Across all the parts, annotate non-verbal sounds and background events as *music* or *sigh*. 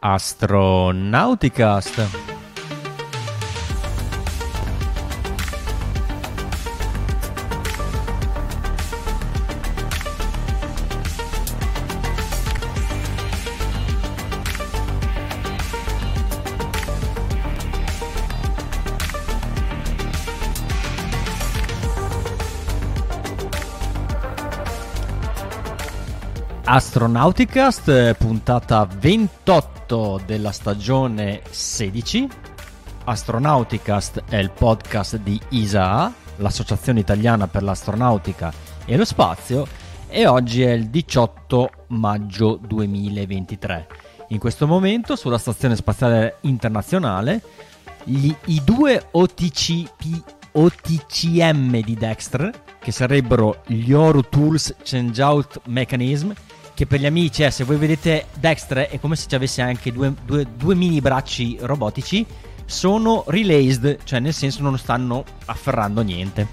Astronauticast. Astronauticast, eh, puntata 28 della stagione 16. Astronauticast è il podcast di ISAA, l'Associazione Italiana per l'Astronautica e lo Spazio, e oggi è il 18 maggio 2023. In questo momento sulla Stazione Spaziale Internazionale gli, i due OTCP, OTCM di Dexter, che sarebbero gli Oru Tools Changeout Mechanism, che per gli amici, eh, se voi vedete Dexter è come se ci avesse anche due, due, due mini bracci robotici, sono relazed, cioè nel senso non stanno afferrando niente.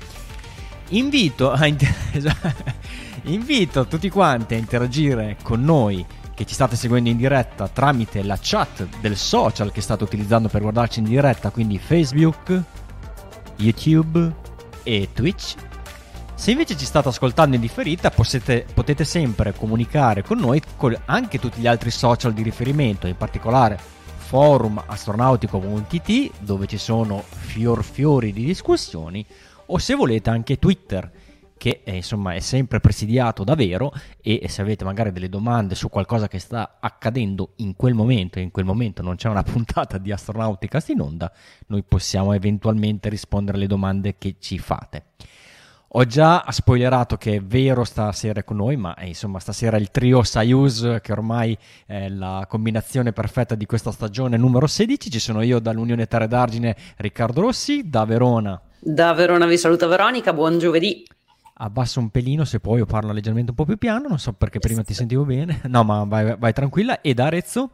Invito, inter- *laughs* invito tutti quanti a interagire con noi che ci state seguendo in diretta tramite la chat del social che state utilizzando per guardarci in diretta, quindi Facebook, YouTube e Twitch se invece ci state ascoltando in differita, potete, potete sempre comunicare con noi con anche tutti gli altri social di riferimento, in particolare forum astronautico.it dove ci sono fior fiori di discussioni o se volete anche Twitter che è, insomma è sempre presidiato da Vero e se avete magari delle domande su qualcosa che sta accadendo in quel momento e in quel momento non c'è una *laughs* puntata di Astronautica in onda, noi possiamo eventualmente rispondere alle domande che ci fate. Ho già spoilerato che è vero stasera con noi, ma eh, insomma stasera il trio Sayus, che ormai è la combinazione perfetta di questa stagione numero 16. Ci sono io dall'Unione Terre d'Argine, Riccardo Rossi, da Verona. Da Verona vi saluta Veronica, buon giovedì. Abbasso un pelino se poi io parlo leggermente un po' più piano, non so perché prima ti sentivo bene. *laughs* No, ma vai, vai tranquilla. E da Arezzo?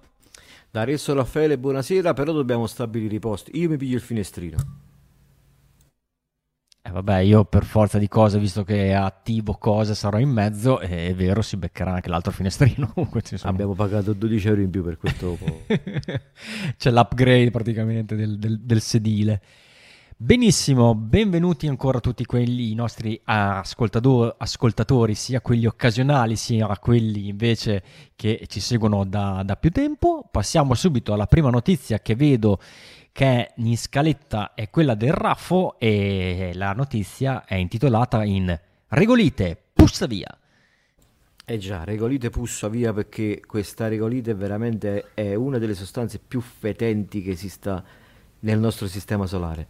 Da Arezzo Raffaele, buonasera, però dobbiamo stabilire i posti. Io mi piglio il finestrino. Eh vabbè, io per forza di cose, visto che è attivo cose, sarò in mezzo, e è vero, si beccherà anche l'altro finestrino. *laughs* Abbiamo pagato 12 euro in più per questo. *laughs* C'è l'upgrade praticamente del, del, del, sedile. Benissimo, benvenuti ancora tutti quelli, i nostri ascoltatori, sia quelli occasionali sia quelli invece che ci seguono da, da più tempo. Passiamo subito alla prima notizia che vedo che in scaletta è quella del Raffo e la notizia è intitolata in Regolite, pussa via. Eh già, regolite pussa via perché questa regolite veramente è una delle sostanze più fetenti che esista nel nostro sistema solare.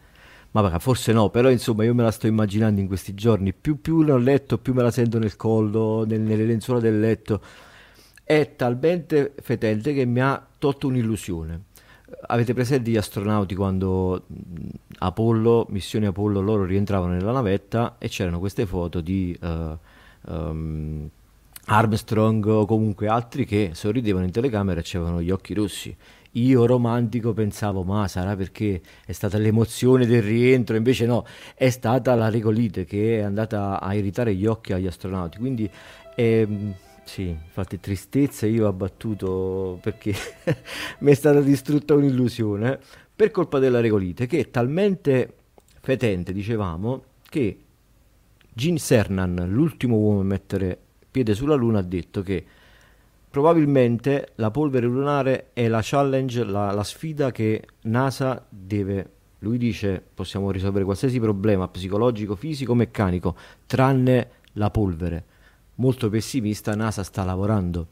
Ma forse no, però insomma io me la sto immaginando in questi giorni, più, più l'ho letto, più me la sento nel collo, nel, nelle lenzuola del letto. È talmente fetente che mi ha tolto un'illusione avete presente gli astronauti quando Apollo, missione Apollo, loro rientravano nella navetta e c'erano queste foto di uh, um, Armstrong o comunque altri che sorridevano in telecamera e avevano gli occhi rossi. Io romantico pensavo, ma sarà perché è stata l'emozione del rientro, invece no, è stata la regolite che è andata a irritare gli occhi agli astronauti. Quindi ehm, sì, infatti tristezza io ho abbattuto perché *laughs* mi è stata distrutta un'illusione per colpa della regolite che è talmente fetente, dicevamo, che Gene Cernan, l'ultimo uomo a mettere piede sulla Luna, ha detto che probabilmente la polvere lunare è la challenge, la, la sfida che NASA deve lui dice possiamo risolvere qualsiasi problema psicologico, fisico, meccanico, tranne la polvere molto pessimista, NASA sta lavorando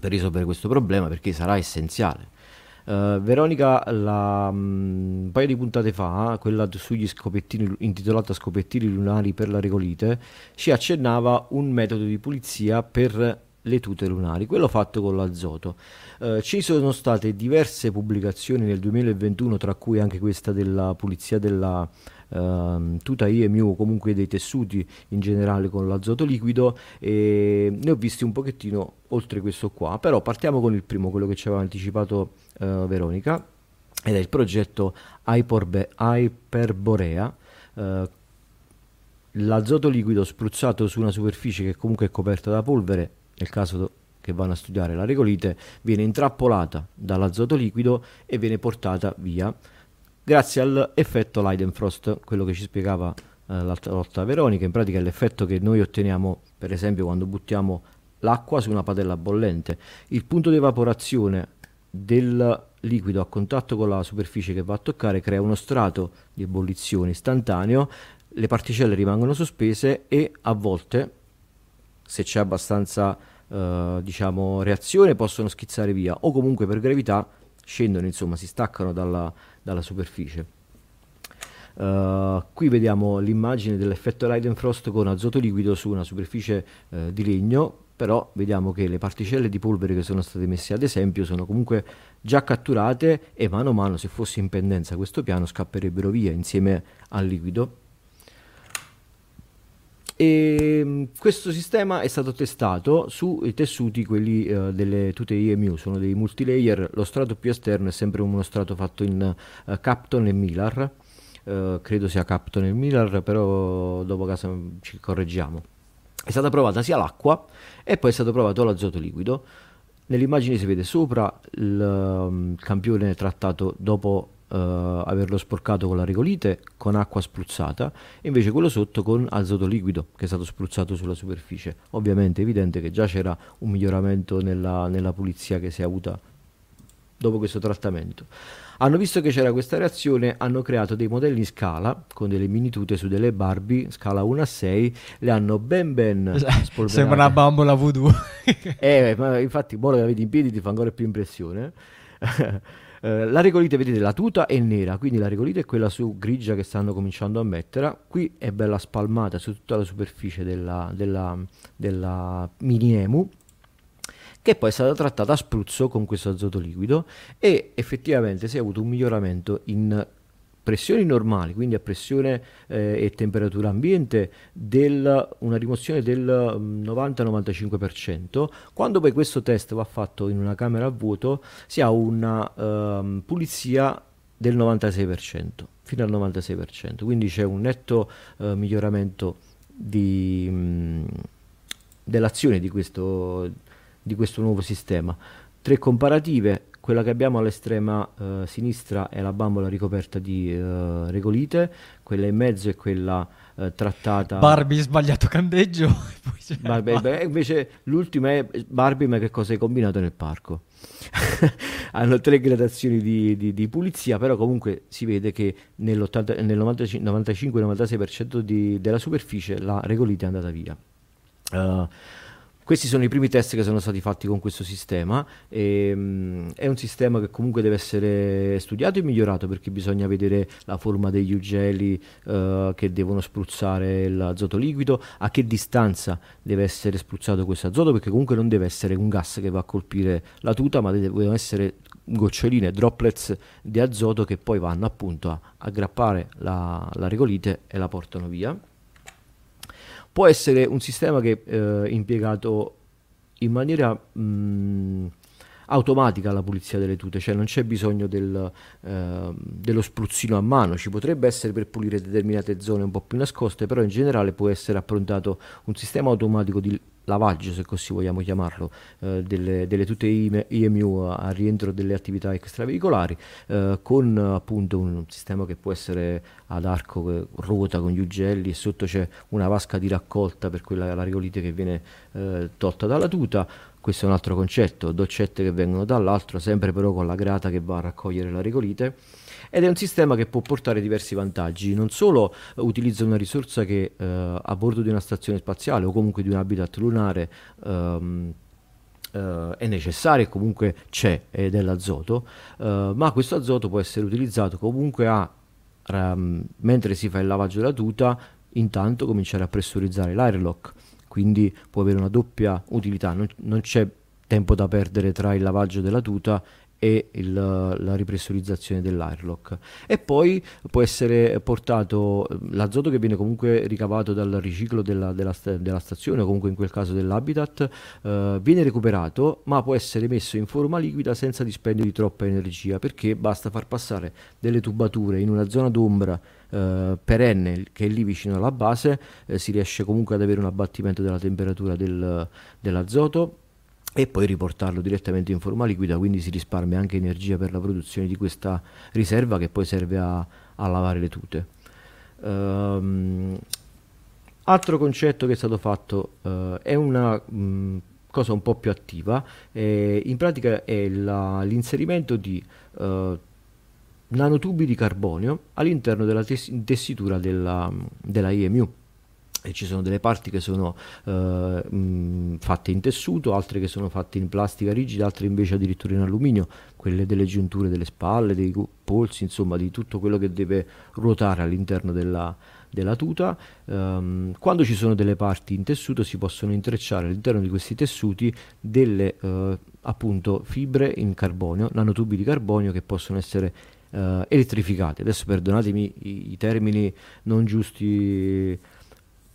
per risolvere questo problema perché sarà essenziale. Uh, Veronica, la, um, un paio di puntate fa, quella sugli scopettini, intitolata Scopettini lunari per la regolite, ci accennava un metodo di pulizia per le tute lunari, quello fatto con l'azoto. Uh, ci sono state diverse pubblicazioni nel 2021, tra cui anche questa della pulizia della uh, tuta IMU, comunque dei tessuti in generale con l'azoto liquido e ne ho visti un pochettino oltre questo qua, però partiamo con il primo, quello che ci aveva anticipato uh, Veronica ed è il progetto Hyperbe- Hyperborea. Uh, l'azoto liquido spruzzato su una superficie che comunque è coperta da polvere, nel caso che vanno a studiare la regolite viene intrappolata dall'azoto liquido e viene portata via grazie all'effetto Leidenfrost, quello che ci spiegava eh, l'altra volta Veronica, in pratica è l'effetto che noi otteniamo per esempio quando buttiamo l'acqua su una padella bollente. Il punto di evaporazione del liquido a contatto con la superficie che va a toccare crea uno strato di ebollizione istantaneo, le particelle rimangono sospese e a volte, se c'è abbastanza eh, diciamo, reazione, possono schizzare via o comunque per gravità scendono, insomma, si staccano dalla, dalla superficie. Uh, qui vediamo l'immagine dell'effetto Leidenfrost con azoto liquido su una superficie uh, di legno però vediamo che le particelle di polvere che sono state messe ad esempio sono comunque già catturate e mano a mano se fosse in pendenza questo piano scapperebbero via insieme al liquido. E mm, questo sistema è stato testato sui tessuti, quelli uh, delle tute IMU, sono dei multilayer, lo strato più esterno è sempre uno strato fatto in uh, Capton e Millar, uh, credo sia Capton e Millar, però dopo casa ci correggiamo. È stata provata sia l'acqua e poi è stato provato l'azoto liquido. Nell'immagine si vede sopra il um, campione trattato dopo uh, averlo sporcato con la regolite con acqua spruzzata, invece quello sotto con azoto liquido che è stato spruzzato sulla superficie. Ovviamente è evidente che già c'era un miglioramento nella, nella pulizia che si è avuta dopo questo trattamento. Hanno visto che c'era questa reazione, hanno creato dei modelli in scala con delle minitute su delle Barbie, scala 1 a 6, le hanno ben ben spolverate. Sembra una bambola voodoo. *laughs* eh, ma infatti, buono che la vedi in piedi ti fa ancora più impressione. *laughs* Eh, la regolite, vedete, la tuta è nera, quindi la regolite è quella su grigia che stanno cominciando a mettere. Qui è bella spalmata su tutta la superficie della, della, della mini emu che poi è stata trattata a spruzzo con questo azoto liquido e effettivamente si è avuto un miglioramento in pressioni normali, quindi a pressione eh, e temperatura ambiente, del, una rimozione del 90-95%. Mm, Quando poi questo test va fatto in una camera a vuoto, si ha una um, pulizia del 96%, fino al 96%, quindi c'è un netto uh, miglioramento di, mh, mm, dell'azione di questo, di questo nuovo sistema. Tre comparative, quella che abbiamo all'estrema eh, sinistra è la bambola ricoperta di eh, regolite, quella in mezzo è quella eh, trattata... Barbie sbagliato candeggio. *laughs* Barbie, beh, invece l'ultima è Barbie ma che cosa hai combinato nel parco? *laughs* Hanno tre gradazioni di, di, di, pulizia, però comunque si vede che nel 95-96% della superficie la regolite è andata via. Uh, questi sono i primi test che sono stati fatti con questo sistema. E, um, è un sistema che comunque deve essere studiato e migliorato perché bisogna vedere la forma degli ugeli uh, che devono spruzzare l'azoto liquido, a che distanza deve essere spruzzato questo azoto, perché comunque non deve essere un gas che va a colpire la tuta, ma devono essere goccioline, droplets di azoto che poi vanno appunto a aggrappare la, la regolite e la portano via può essere un sistema che eh, impiegato in maniera mh, automatica la pulizia delle tute, cioè non c'è bisogno del, eh, dello spruzzino a mano, ci potrebbe essere per pulire determinate zone un po' più nascoste, però in generale può essere approntato un sistema automatico di lavaggio, se così vogliamo chiamarlo, eh, delle, delle, tute IMU a rientro delle attività extraveicolari, eh, con appunto un sistema che può essere ad arco che ruota con gli ugelli e sotto c'è una vasca di raccolta per quella la regolite che viene eh, tolta dalla tuta. Questo è un altro concetto, doccette che vengono dall'altro, sempre però con la grata che va a raccogliere la regolite ed è un sistema che può portare diversi vantaggi, non solo utilizza una risorsa che eh, a bordo di una stazione spaziale o comunque di un habitat lunare ehm, Uh, è necessario e comunque c'è ed è l'azoto, uh, ma questo azoto può essere utilizzato comunque a, um, mentre si fa il lavaggio della tuta, intanto cominciare a pressurizzare l'airlock, quindi può avere una doppia utilità, non, non c'è tempo da perdere tra il lavaggio della tuta e il, la ripressurizzazione dell'airlock. E poi può essere portato l'azoto che viene comunque ricavato dal riciclo della, della, della stazione o comunque in quel caso dell'habitat eh, viene recuperato ma può essere messo in forma liquida senza dispendio di troppa energia perché basta far passare delle tubature in una zona d'ombra eh, perenne che è lì vicino alla base eh, si riesce comunque ad avere un abbattimento della temperatura del, dell'azoto e poi riportarlo direttamente in forma liquida, quindi si risparmia anche energia per la produzione di questa riserva che poi serve a, a lavare le tute. Um, altro concetto che è stato fatto uh, è una mh, cosa un po' più attiva, eh, in pratica è la, l'inserimento di uh, nanotubi di carbonio all'interno della tes- tessitura della, della EMU e ci sono delle parti che sono uh, mh, fatte in tessuto, altre che sono fatte in plastica rigida, altre invece addirittura in alluminio, quelle delle giunture delle spalle, dei polsi, insomma di tutto quello che deve ruotare all'interno della, della tuta. Um, quando ci sono delle parti in tessuto si possono intrecciare all'interno di questi tessuti delle uh, appunto fibre in carbonio, nanotubi di carbonio che possono essere uh, elettrificati. Adesso perdonatemi i, i termini non giusti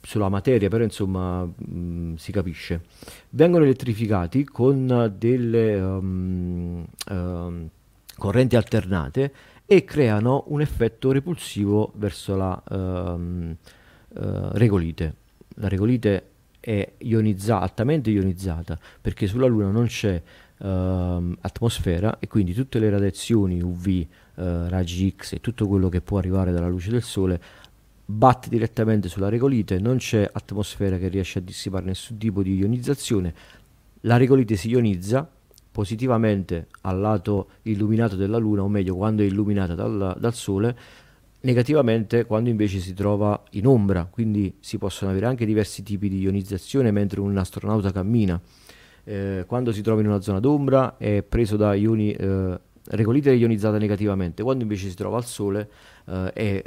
sulla materia, però insomma mh, si capisce. Vengono elettrificati con delle um, um, correnti alternate e creano un effetto repulsivo verso la um, uh, regolite. La regolite è ionizzata, altamente ionizzata, perché sulla Luna non c'è atmosfera e quindi tutte le radiazioni UV, uh, eh, raggi X e tutto quello che può arrivare dalla luce del Sole batte direttamente sulla regolite, non c'è atmosfera che riesce a dissipare nessun tipo di ionizzazione, la regolite si ionizza positivamente al lato illuminato della Luna, o meglio quando è illuminata dal, dal Sole, negativamente quando invece si trova in ombra, quindi si possono avere anche diversi tipi di ionizzazione mentre un astronauta cammina. Eh, quando si trova in una zona d'ombra è preso da ioni, eh, regolite ionizzata negativamente, quando invece si trova al Sole eh, è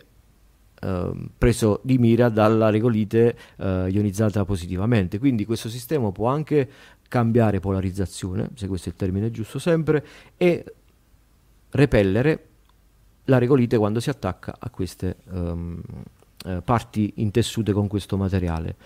Ehm, preso di mira dalla regolite uh, ionizzata positivamente. Quindi questo sistema può anche cambiare polarizzazione, se questo è il termine giusto sempre, e repellere la regolite quando si attacca a queste um, uh, parti intessute con questo materiale.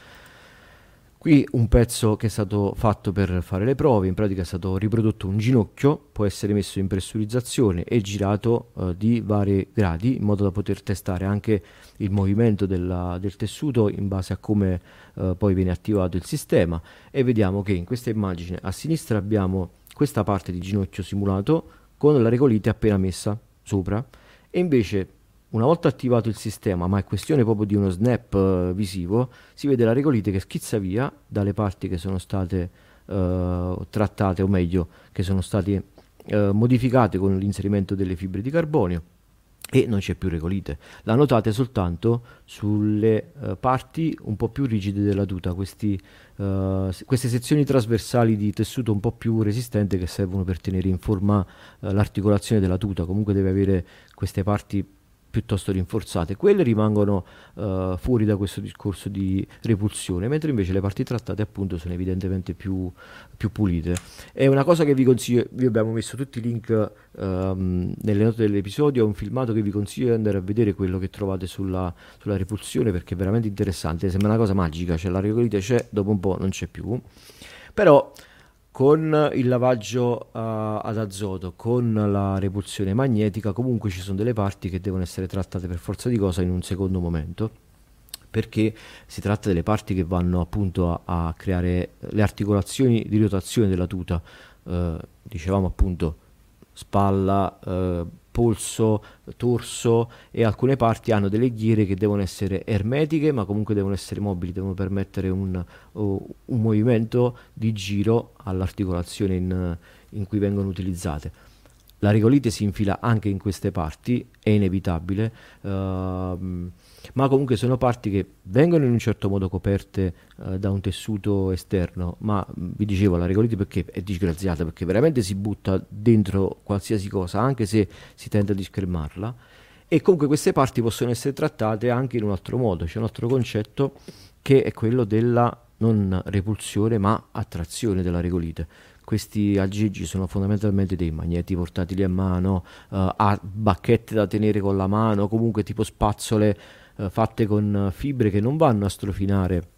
Qui un pezzo che è stato fatto per fare le prove, in pratica è stato riprodotto un ginocchio, può essere messo in pressurizzazione e girato eh, di vari gradi in modo da poter testare anche il movimento della, del tessuto in base a come eh, poi viene attivato il sistema. E vediamo che in questa immagine a sinistra abbiamo questa parte di ginocchio simulato con la regolite appena messa sopra. E invece una volta attivato il sistema, ma è questione proprio di uno snap uh, visivo, si vede la regolite che schizza via dalle parti che sono state uh, trattate, o meglio, che sono state uh, modificate con l'inserimento delle fibre di carbonio e non c'è più regolite. La notate soltanto sulle uh, parti un po' più rigide della tuta, questi, uh, queste sezioni trasversali di tessuto un po' più resistente che servono per tenere in forma uh, l'articolazione della tuta. Comunque deve avere queste parti piuttosto rinforzate, quelle rimangono uh, fuori da questo discorso di repulsione, mentre invece le parti trattate appunto sono evidentemente più, più pulite. È una cosa che vi consiglio, vi abbiamo messo tutti i link um, nelle note dell'episodio, è un filmato che vi consiglio di andare a vedere quello che trovate sulla, sulla repulsione perché è veramente interessante, sembra una cosa magica, cioè la regolite c'è, dopo un po' non c'è più, però con il lavaggio uh, ad azoto, con la repulsione magnetica, comunque ci sono delle parti che devono essere trattate per forza di cosa in un secondo momento, perché si tratta delle parti che vanno appunto a, a creare le articolazioni di rotazione della tuta, uh, dicevamo appunto spalla, uh, polso, torso e alcune parti hanno delle ghiere che devono essere ermetiche ma comunque devono essere mobili, devono permettere un, un movimento di giro all'articolazione in, in cui vengono utilizzate. La regolite si infila anche in queste parti, è inevitabile, uh, ma comunque sono parti che vengono in un certo modo coperte uh, da un tessuto esterno, ma vi dicevo la regolite perché è disgraziata, perché veramente si butta dentro qualsiasi cosa, anche se si tenta di scremarla, e comunque queste parti possono essere trattate anche in un altro modo, c'è un altro concetto che è quello della non repulsione ma attrazione della regolite questi aggeggi sono fondamentalmente dei magneti portatili a mano, uh, a bacchette da tenere con la mano, comunque tipo spazzole uh, fatte con fibre che non vanno a strofinare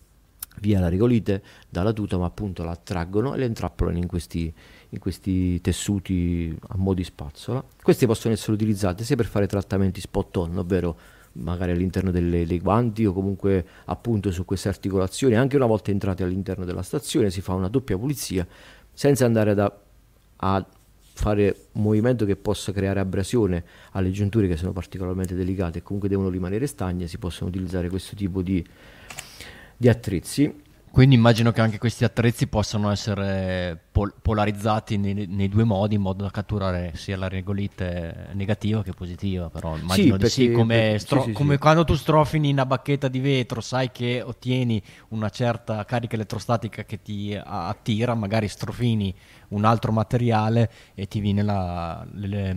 via la regolite dalla tuta, ma appunto la attraggono e le intrappolano in questi, in questi tessuti a mo' di spazzola. Queste possono essere utilizzate sia per fare trattamenti spot on, ovvero magari all'interno delle, dei guanti o comunque appunto su queste articolazioni, anche una volta entrate all'interno della stazione si fa una doppia pulizia senza andare da, a fare un movimento che possa creare abrasione alle giunture che sono particolarmente delicate e comunque devono rimanere stagne, si possono utilizzare questo tipo di, di attrezzi quindi immagino che anche questi attrezzi possano essere pol- polarizzati nei, nei, due modi in modo da catturare sia la regolite negativa che positiva, però immagino sì, perché, di sì, come, stro- sì, come quando tu strofini una bacchetta di vetro, sai che ottieni una certa carica elettrostatica che ti attira, magari strofini un altro materiale e ti viene la, le, le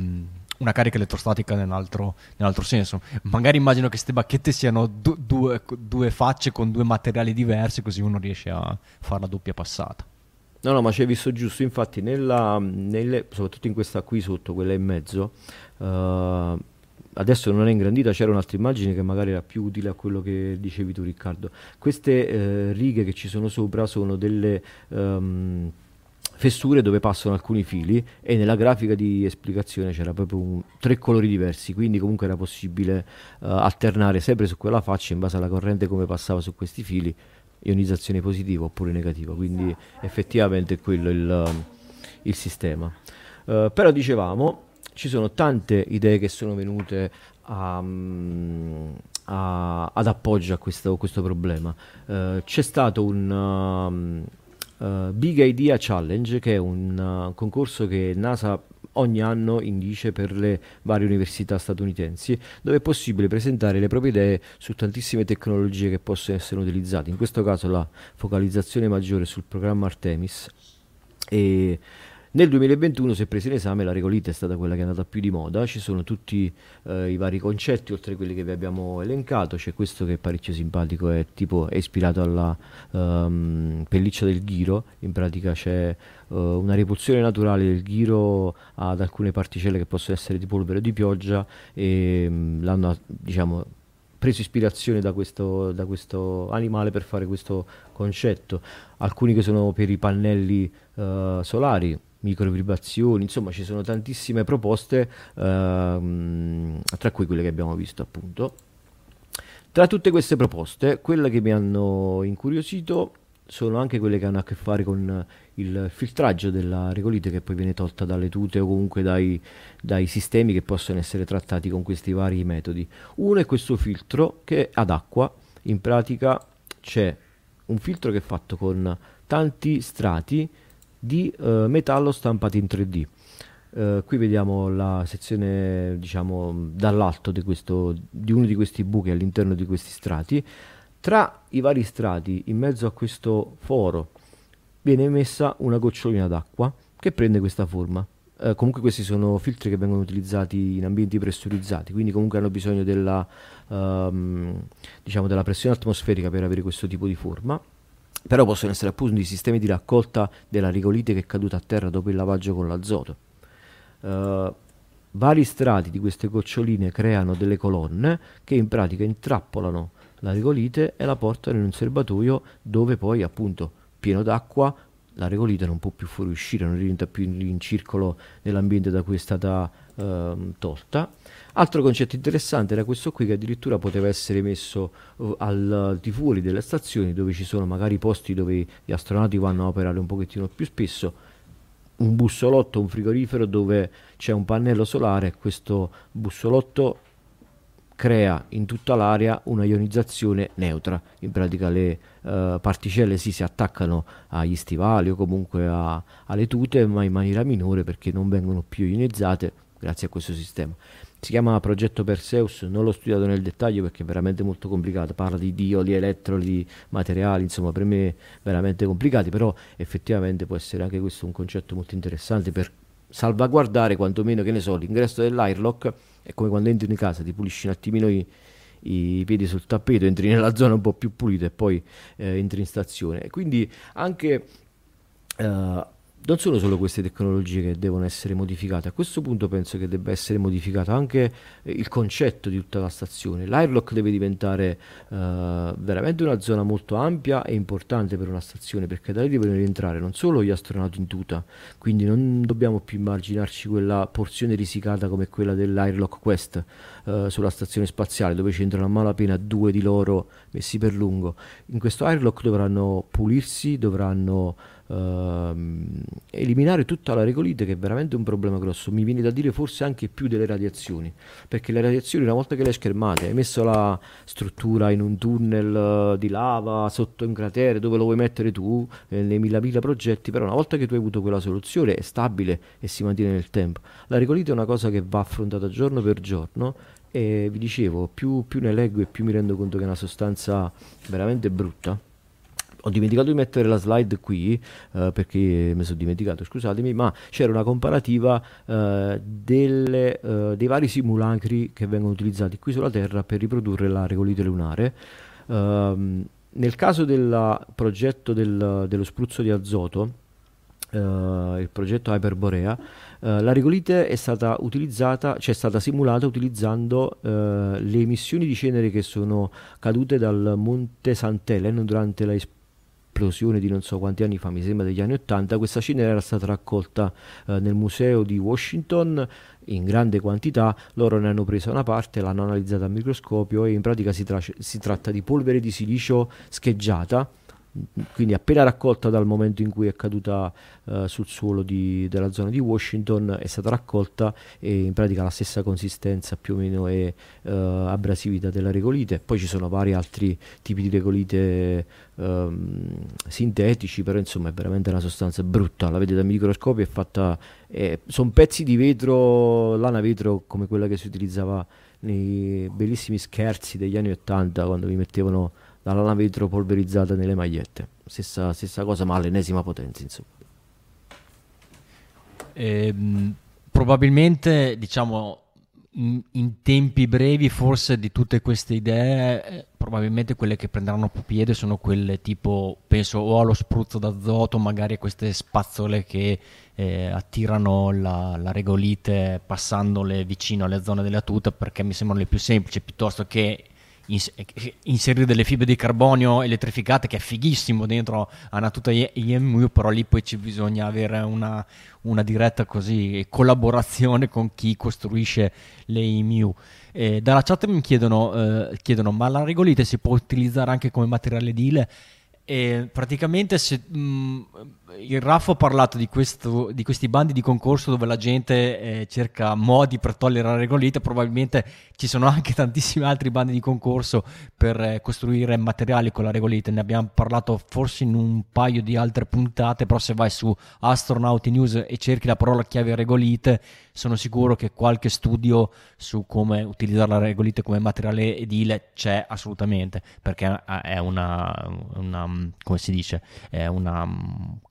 una carica elettrostatica nell'altro, nell'altro senso. Magari immagino che queste bacchette siano du- due, due facce con due materiali diversi, così uno riesce a fare la doppia passata. No, no, ma ci hai visto giusto, infatti, nella, nelle, soprattutto in questa qui sotto, quella in mezzo, uh, adesso non è ingrandita, c'era un'altra immagine che magari era più utile a quello che dicevi tu Riccardo. Queste uh, righe che ci sono sopra sono delle... Um, fessure dove passano alcuni fili e nella grafica di esplicazione c'era proprio un, tre colori diversi, quindi comunque era possibile uh, alternare sempre su quella faccia in base alla corrente come passava su questi fili, ionizzazione positiva oppure negativa, quindi effettivamente è quello il, il sistema. Uh, però dicevamo, ci sono tante idee che sono venute a, a, ad appoggio a questo, questo problema. Uh, c'è stato un... Um, uh, Big Idea Challenge, che è un uh, concorso che NASA ogni anno indice per le varie università statunitensi, dove è possibile presentare le proprie idee su tantissime tecnologie che possono essere utilizzate. In questo caso la focalizzazione maggiore sul programma Artemis. E nel 2021 si è presa in esame la regolite, è stata quella che è andata più di moda, ci sono tutti eh, i vari concetti oltre a quelli che vi abbiamo elencato, c'è questo che è parecchio simpatico, è, tipo, è ispirato alla um, pelliccia del ghiro, in pratica c'è uh, una repulsione naturale del ghiro ad alcune particelle che possono essere di polvere o di pioggia e um, l'hanno diciamo preso ispirazione da questo, da questo, animale per fare questo concetto. Alcuni che sono per i pannelli uh, solari, microvibrazioni, insomma ci sono tantissime proposte, ehm, tra cui quelle che abbiamo visto appunto. Tra tutte queste proposte, quelle che mi hanno incuriosito sono anche quelle che hanno a che fare con il filtraggio della regolite che poi viene tolta dalle tute o comunque dai, dai, sistemi che possono essere trattati con questi vari metodi. Uno è questo filtro che è ad acqua, in pratica c'è un filtro che è fatto con tanti strati di eh, metallo stampati in 3D. Eh, qui vediamo la sezione diciamo dall'alto di, questo, di uno di questi buchi all'interno di questi strati. Tra i vari strati, in mezzo a questo foro, viene emessa una gocciolina d'acqua che prende questa forma. Eh, comunque questi sono filtri che vengono utilizzati in ambienti pressurizzati, quindi comunque hanno bisogno della, um, diciamo della pressione atmosferica per avere questo tipo di forma però possono essere appunto i sistemi di raccolta della rigolite che è caduta a terra dopo il lavaggio con l'azoto. Uh, vari strati di queste goccioline creano delle colonne che in pratica intrappolano la regolite e la portano in un serbatoio dove poi appunto pieno d'acqua la regolite non può più fuoriuscire, non diventa più in, in circolo nell'ambiente da cui è stata uh, tolta Altro concetto interessante era questo qui che addirittura poteva essere messo uh, al di fuori delle stazioni dove ci sono magari posti dove gli astronauti vanno a operare un pochettino più spesso, un bussolotto, un frigorifero dove c'è un pannello solare, questo bussolotto crea in tutta l'area una ionizzazione neutra, in pratica le uh, particelle sì, si attaccano agli stivali o comunque a, alle tute ma in maniera minore perché non vengono più ionizzate grazie a questo sistema si chiama progetto Perseus, non l'ho studiato nel dettaglio perché è veramente molto complicato, parla di dioli, elettrodi, materiali, insomma per me veramente complicati, però effettivamente può essere anche questo un concetto molto interessante per salvaguardare quantomeno, che ne so, l'ingresso dell'airlock è come quando entri in casa, ti pulisci un attimino i, i piedi sul tappeto, entri nella zona un po' più pulita e poi eh, entri in stazione. Quindi anche... Uh, non sono solo queste tecnologie che devono essere modificate, a questo punto penso che debba essere modificato anche eh, il concetto di tutta la stazione. L'airlock deve diventare uh, veramente una zona molto ampia e importante per una stazione perché da lì devono rientrare non solo gli astronauti in tuta, quindi non dobbiamo più immaginarci quella porzione risicata come quella dell'Airlock Quest uh, sulla stazione spaziale dove ci entrano a malapena due di loro messi per lungo. In questo airlock dovranno pulirsi, dovranno ehm, eliminare tutta la regolite che è veramente un problema grosso, mi viene da dire forse anche più delle radiazioni, perché le radiazioni una volta che le hai schermate, hai messo la struttura in un tunnel eh, di lava sotto un cratere dove lo vuoi mettere tu, eh, nei mila mila progetti, però una volta che tu hai avuto quella soluzione è stabile e si mantiene nel tempo. La regolite è una cosa che va affrontata giorno per giorno e vi dicevo, più, più ne leggo e più mi rendo conto che è una sostanza veramente brutta ho dimenticato di mettere la slide qui eh, perché mi sono dimenticato, scusatemi, ma c'era una comparativa eh, delle, eh, dei vari simulacri che vengono utilizzati qui sulla Terra per riprodurre la regolite lunare. Ehm, nel caso del progetto del, dello spruzzo di azoto, eh, il progetto Hyperborea, Uh, la regolite è stata utilizzata, cioè è stata simulata utilizzando uh, le emissioni di cenere che sono cadute dal Monte Sant'Elen durante la esplosione di non so quanti anni fa, mi sembra degli anni 80, questa cenere era stata raccolta uh, nel museo di Washington in grande quantità, loro ne hanno presa una parte, l'hanno analizzata al microscopio e in pratica si, tra- si tratta di polvere di silicio scheggiata quindi appena raccolta dal momento in cui è caduta uh, sul suolo di, della zona di Washington è stata raccolta e in pratica la stessa consistenza più o meno e uh, abrasività della regolite. Poi ci sono vari altri tipi di regolite um, sintetici però insomma è veramente una sostanza brutta. La vedete dal microscopio è fatta eh, sono pezzi di vetro lana vetro come quella che si utilizzava nei bellissimi scherzi degli anni 80 quando vi mettevano dalla lana vetro polverizzata nelle magliette. Stessa, stessa cosa, ma all'ennesima potenza, insomma. Ehm, probabilmente, diciamo, in, in, tempi brevi, forse di tutte queste idee, eh, probabilmente quelle che prenderanno più piede sono quelle tipo, penso, o allo spruzzo d'azoto, magari a queste spazzole che eh, attirano la, la, regolite passandole vicino alle zone della tuta, perché mi sembrano le più semplici, piuttosto che inserire delle fibre di carbonio elettrificate che è fighissimo dentro a una tuta IMU però lì poi ci bisogna avere una, una diretta così collaborazione con chi costruisce le IMU eh, dalla chat mi chiedono, eh, chiedono ma la regolite si può utilizzare anche come materiale edile? E praticamente se, mh, mm, il Raffo ha parlato di, questo, di, questi bandi di concorso dove la gente eh, cerca modi per togliere la regolite, probabilmente ci sono anche *laughs* tantissimi altri bandi di concorso per eh, costruire materiali con la regolite, ne abbiamo parlato forse in un paio di altre puntate, però se vai su Astronauti News e cerchi la parola chiave regolite, sono sicuro che qualche studio su come utilizzare la regolite come materiale edile c'è assolutamente, perché è una, una come si dice, è una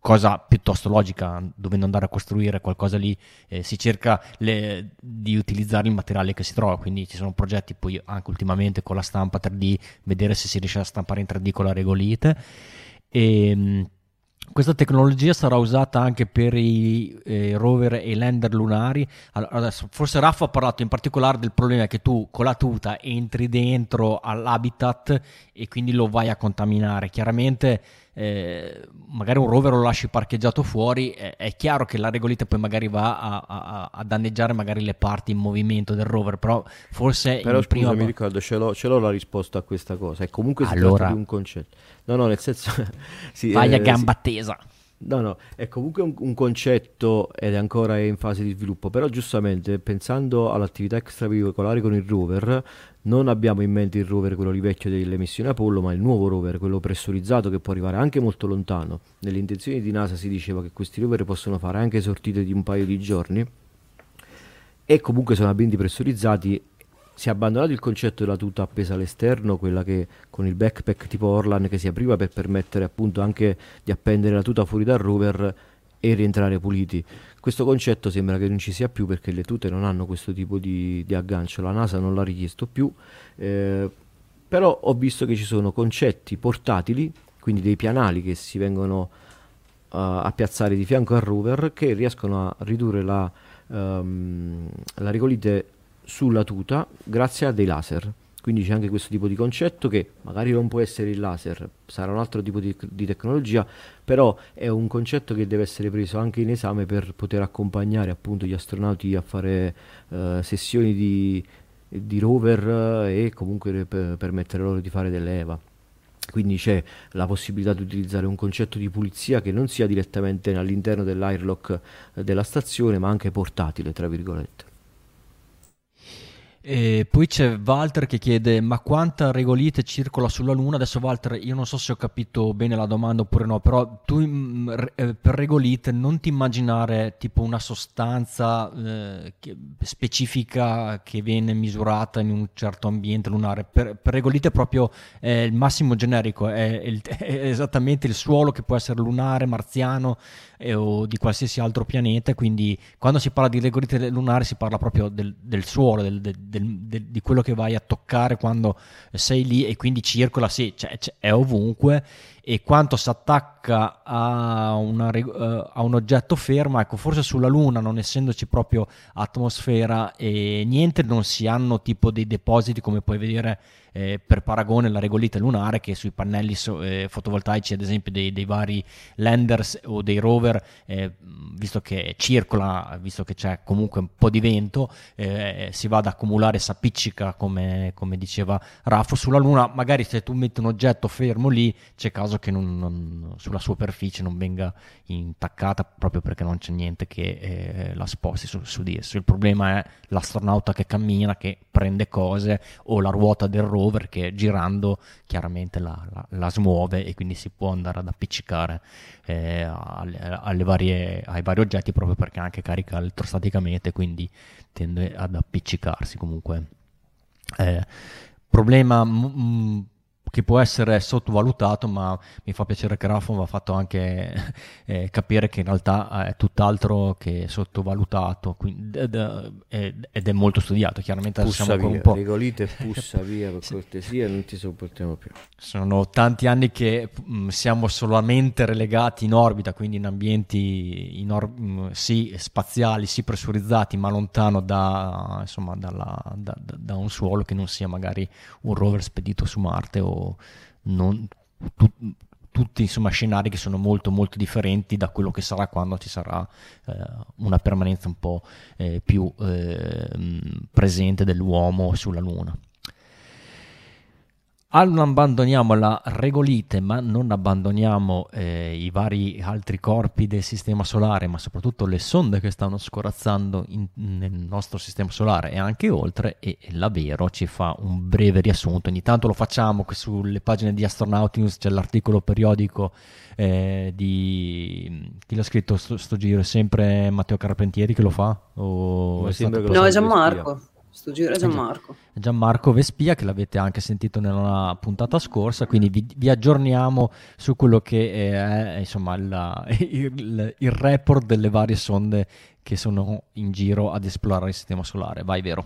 cosa piuttosto logica, dovendo andare a costruire qualcosa lì, eh, si cerca le, di utilizzare il materiale che si trova, quindi ci sono progetti poi anche ultimamente con la stampa 3D, vedere se si riesce a stampare in 3D con la regolite. E, ehm, questa tecnologia sarà usata anche per i eh, rover e i lander lunari. Allora, adesso, forse Raffa ha parlato in particolare del problema che tu con la tuta entri dentro all'habitat e quindi lo vai a contaminare. Chiaramente eh, magari un rover lo lasci parcheggiato fuori, eh, è chiaro che la regolite poi magari va a, a, a, danneggiare magari le parti in movimento del rover, però forse... Però scusa, prima... mi ricordo, ce l'ho, ce l'ho, la risposta a questa cosa, e comunque si allora... tratta di un concetto. No, no, nel senso... *laughs* sì, Vai a eh, gamba sì. tesa. No, no, è comunque un, un, concetto ed è ancora in fase di sviluppo, però giustamente pensando all'attività extraveicolare con il rover, non abbiamo in mente il rover, quello lì vecchio delle missioni Apollo, ma il nuovo rover, quello pressurizzato che può arrivare anche molto lontano. Nelle intenzioni di NASA si diceva che questi rover possono fare anche sortite di un paio di giorni e comunque sono ambienti pressurizzati si è abbandonato il concetto della tuta appesa all'esterno, quella che con il backpack tipo Orlan che si apriva per permettere appunto anche di appendere la tuta fuori dal rover e rientrare puliti. Questo concetto sembra che non ci sia più perché le tute non hanno questo tipo di, di aggancio, la NASA non l'ha richiesto più, eh, però ho visto che ci sono concetti portatili, quindi dei pianali che si vengono uh, a piazzare di fianco al rover che riescono a ridurre la, um, la regolite sulla tuta grazie a dei laser. Quindi c'è anche questo tipo di concetto che magari non può essere il laser, sarà un altro tipo di, di, tecnologia, però è un concetto che deve essere preso anche in esame per poter accompagnare appunto gli astronauti a fare uh, sessioni di, di rover e comunque per permettere loro di fare delle EVA. quindi c'è la possibilità di utilizzare un concetto di pulizia che non sia direttamente all'interno dell'airlock eh, della stazione, ma anche portatile, tra virgolette. E poi c'è Walter che chiede: Ma quanta regolite circola sulla Luna? Adesso, Walter, io non so se ho capito bene la domanda oppure no, però tu mm, eh, per regolite non ti immaginare tipo una sostanza eh, che, specifica che viene misurata in un certo ambiente lunare. Per, per regolite, proprio eh, il massimo generico è, è, *laughs* è esattamente il suolo che può essere lunare, marziano eh, o di qualsiasi altro pianeta. Quindi, quando si parla di regolite lunare, si parla proprio del, del suolo, del, del, di quello che vai a toccare quando sei lì e quindi circola, sì, cioè, cioè, è ovunque. E quanto si attacca a, una, uh, a, un oggetto fermo, ecco, forse sulla Luna, non essendoci proprio atmosfera e niente, non si hanno tipo dei depositi come puoi vedere eh, per paragone la regolite lunare che sui pannelli so, eh, fotovoltaici ad esempio dei, dei, vari landers o dei rover eh, visto che circola visto che c'è comunque un po' di vento eh, si va ad accumulare s'appiccica come, come diceva Raffo sulla luna. Magari se tu metti un oggetto fermo lì c'è caso che non, non, sulla superficie non venga intaccata proprio perché non c'è niente che eh, la sposti su, su di esso il problema è l'astronauta che cammina che prende cose o la ruota del rover che girando chiaramente la, la, la smuove e quindi si può andare ad appiccicare eh, alle, alle varie, ai vari oggetti proprio perché anche carica elettrostaticamente quindi tende ad appiccicarsi comunque. Eh, problema m- m- che può essere sottovalutato, ma mi fa piacere che Rafa ha fatto anche *laughs* eh, capire che in realtà è tutt'altro che sottovalutato quindi, ed, ed, è molto studiato. Chiaramente pussa siamo via, un po'... Rigolite pussa *laughs* via per cortesia, non ti sopportiamo più. Sono tanti anni che mh, mm, siamo solamente relegati in orbita, quindi in ambienti in or- mh, mm, sì spaziali, sì pressurizzati, ma lontano da, insomma, dalla, da, da un suolo che non sia magari un rover spedito su Marte o non, tu, tutti insomma, scenari che sono molto molto differenti da quello che sarà quando ci sarà eh, una permanenza un po' eh, più eh, presente dell'uomo sulla Luna abbandoniamo la regolite, ma non abbandoniamo eh, i vari altri corpi del sistema solare, ma soprattutto le sonde che stanno scorazzando in, nel nostro sistema solare e anche oltre. E l'Avero ci fa un breve riassunto. Ogni tanto lo facciamo sulle pagine di Astronaut News, c'è l'articolo periodico eh, di chi l'ha scritto sto, sto, giro? È sempre Matteo Carpentieri che lo fa? O. No, è Gianmarco. Sto giro è Gianmarco. Gianmarco Vespia, che l'avete anche sentito nella puntata scorsa, quindi vi, vi aggiorniamo su quello che è insomma, la, *laughs* il, il, report delle varie sonde che sono in giro ad esplorare il sistema solare. Vai, vero?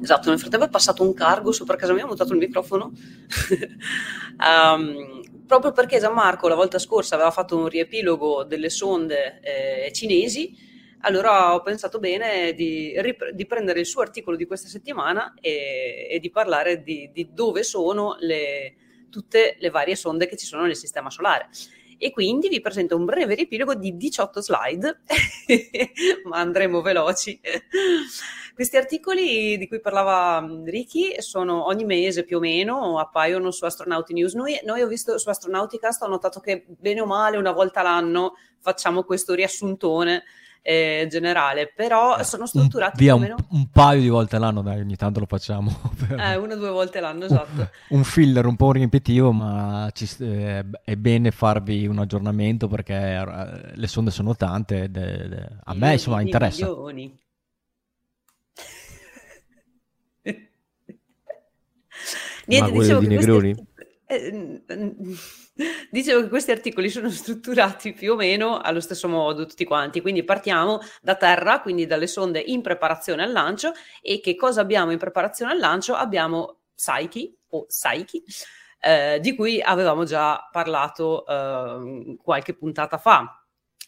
Esatto, nel frattempo è passato un cargo sopra casa mia, ho mutato il microfono. um, *laughs* proprio perché Gianmarco la volta scorsa aveva fatto un riepilogo delle sonde eh, cinesi allora ho pensato bene di, di, prendere il suo articolo di questa settimana e, e di parlare di, di dove sono le, tutte le varie sonde che ci sono nel sistema solare. E quindi vi presento un breve riepilogo di 18 slide, *laughs* ma andremo veloci. Questi articoli di cui parlava Ricky sono ogni mese più o meno, appaiono su Astronauti News. Noi, noi ho visto su Astronauticast, ho notato che bene o male una volta l'anno facciamo questo riassuntone eh, generale, però eh, sono strutturati un, via un, un, paio di volte l'anno, dai, ogni tanto lo facciamo. *laughs* Per... Eh, una o due volte l'anno, esatto. *laughs* un filler un po' riempitivo, ma ci, eh, è bene farvi un aggiornamento perché eh, le sonde sono tante ed, ed, a me insomma interessa. Milioni. Niente, ma dicevo di Negroni? Queste... Eh, Dicevo che questi articoli sono strutturati più o meno allo stesso modo tutti quanti, quindi partiamo da terra, quindi dalle sonde in preparazione al lancio e che cosa abbiamo in preparazione al lancio? Abbiamo Psyche o Psyche, eh, di cui avevamo già parlato eh, qualche puntata fa.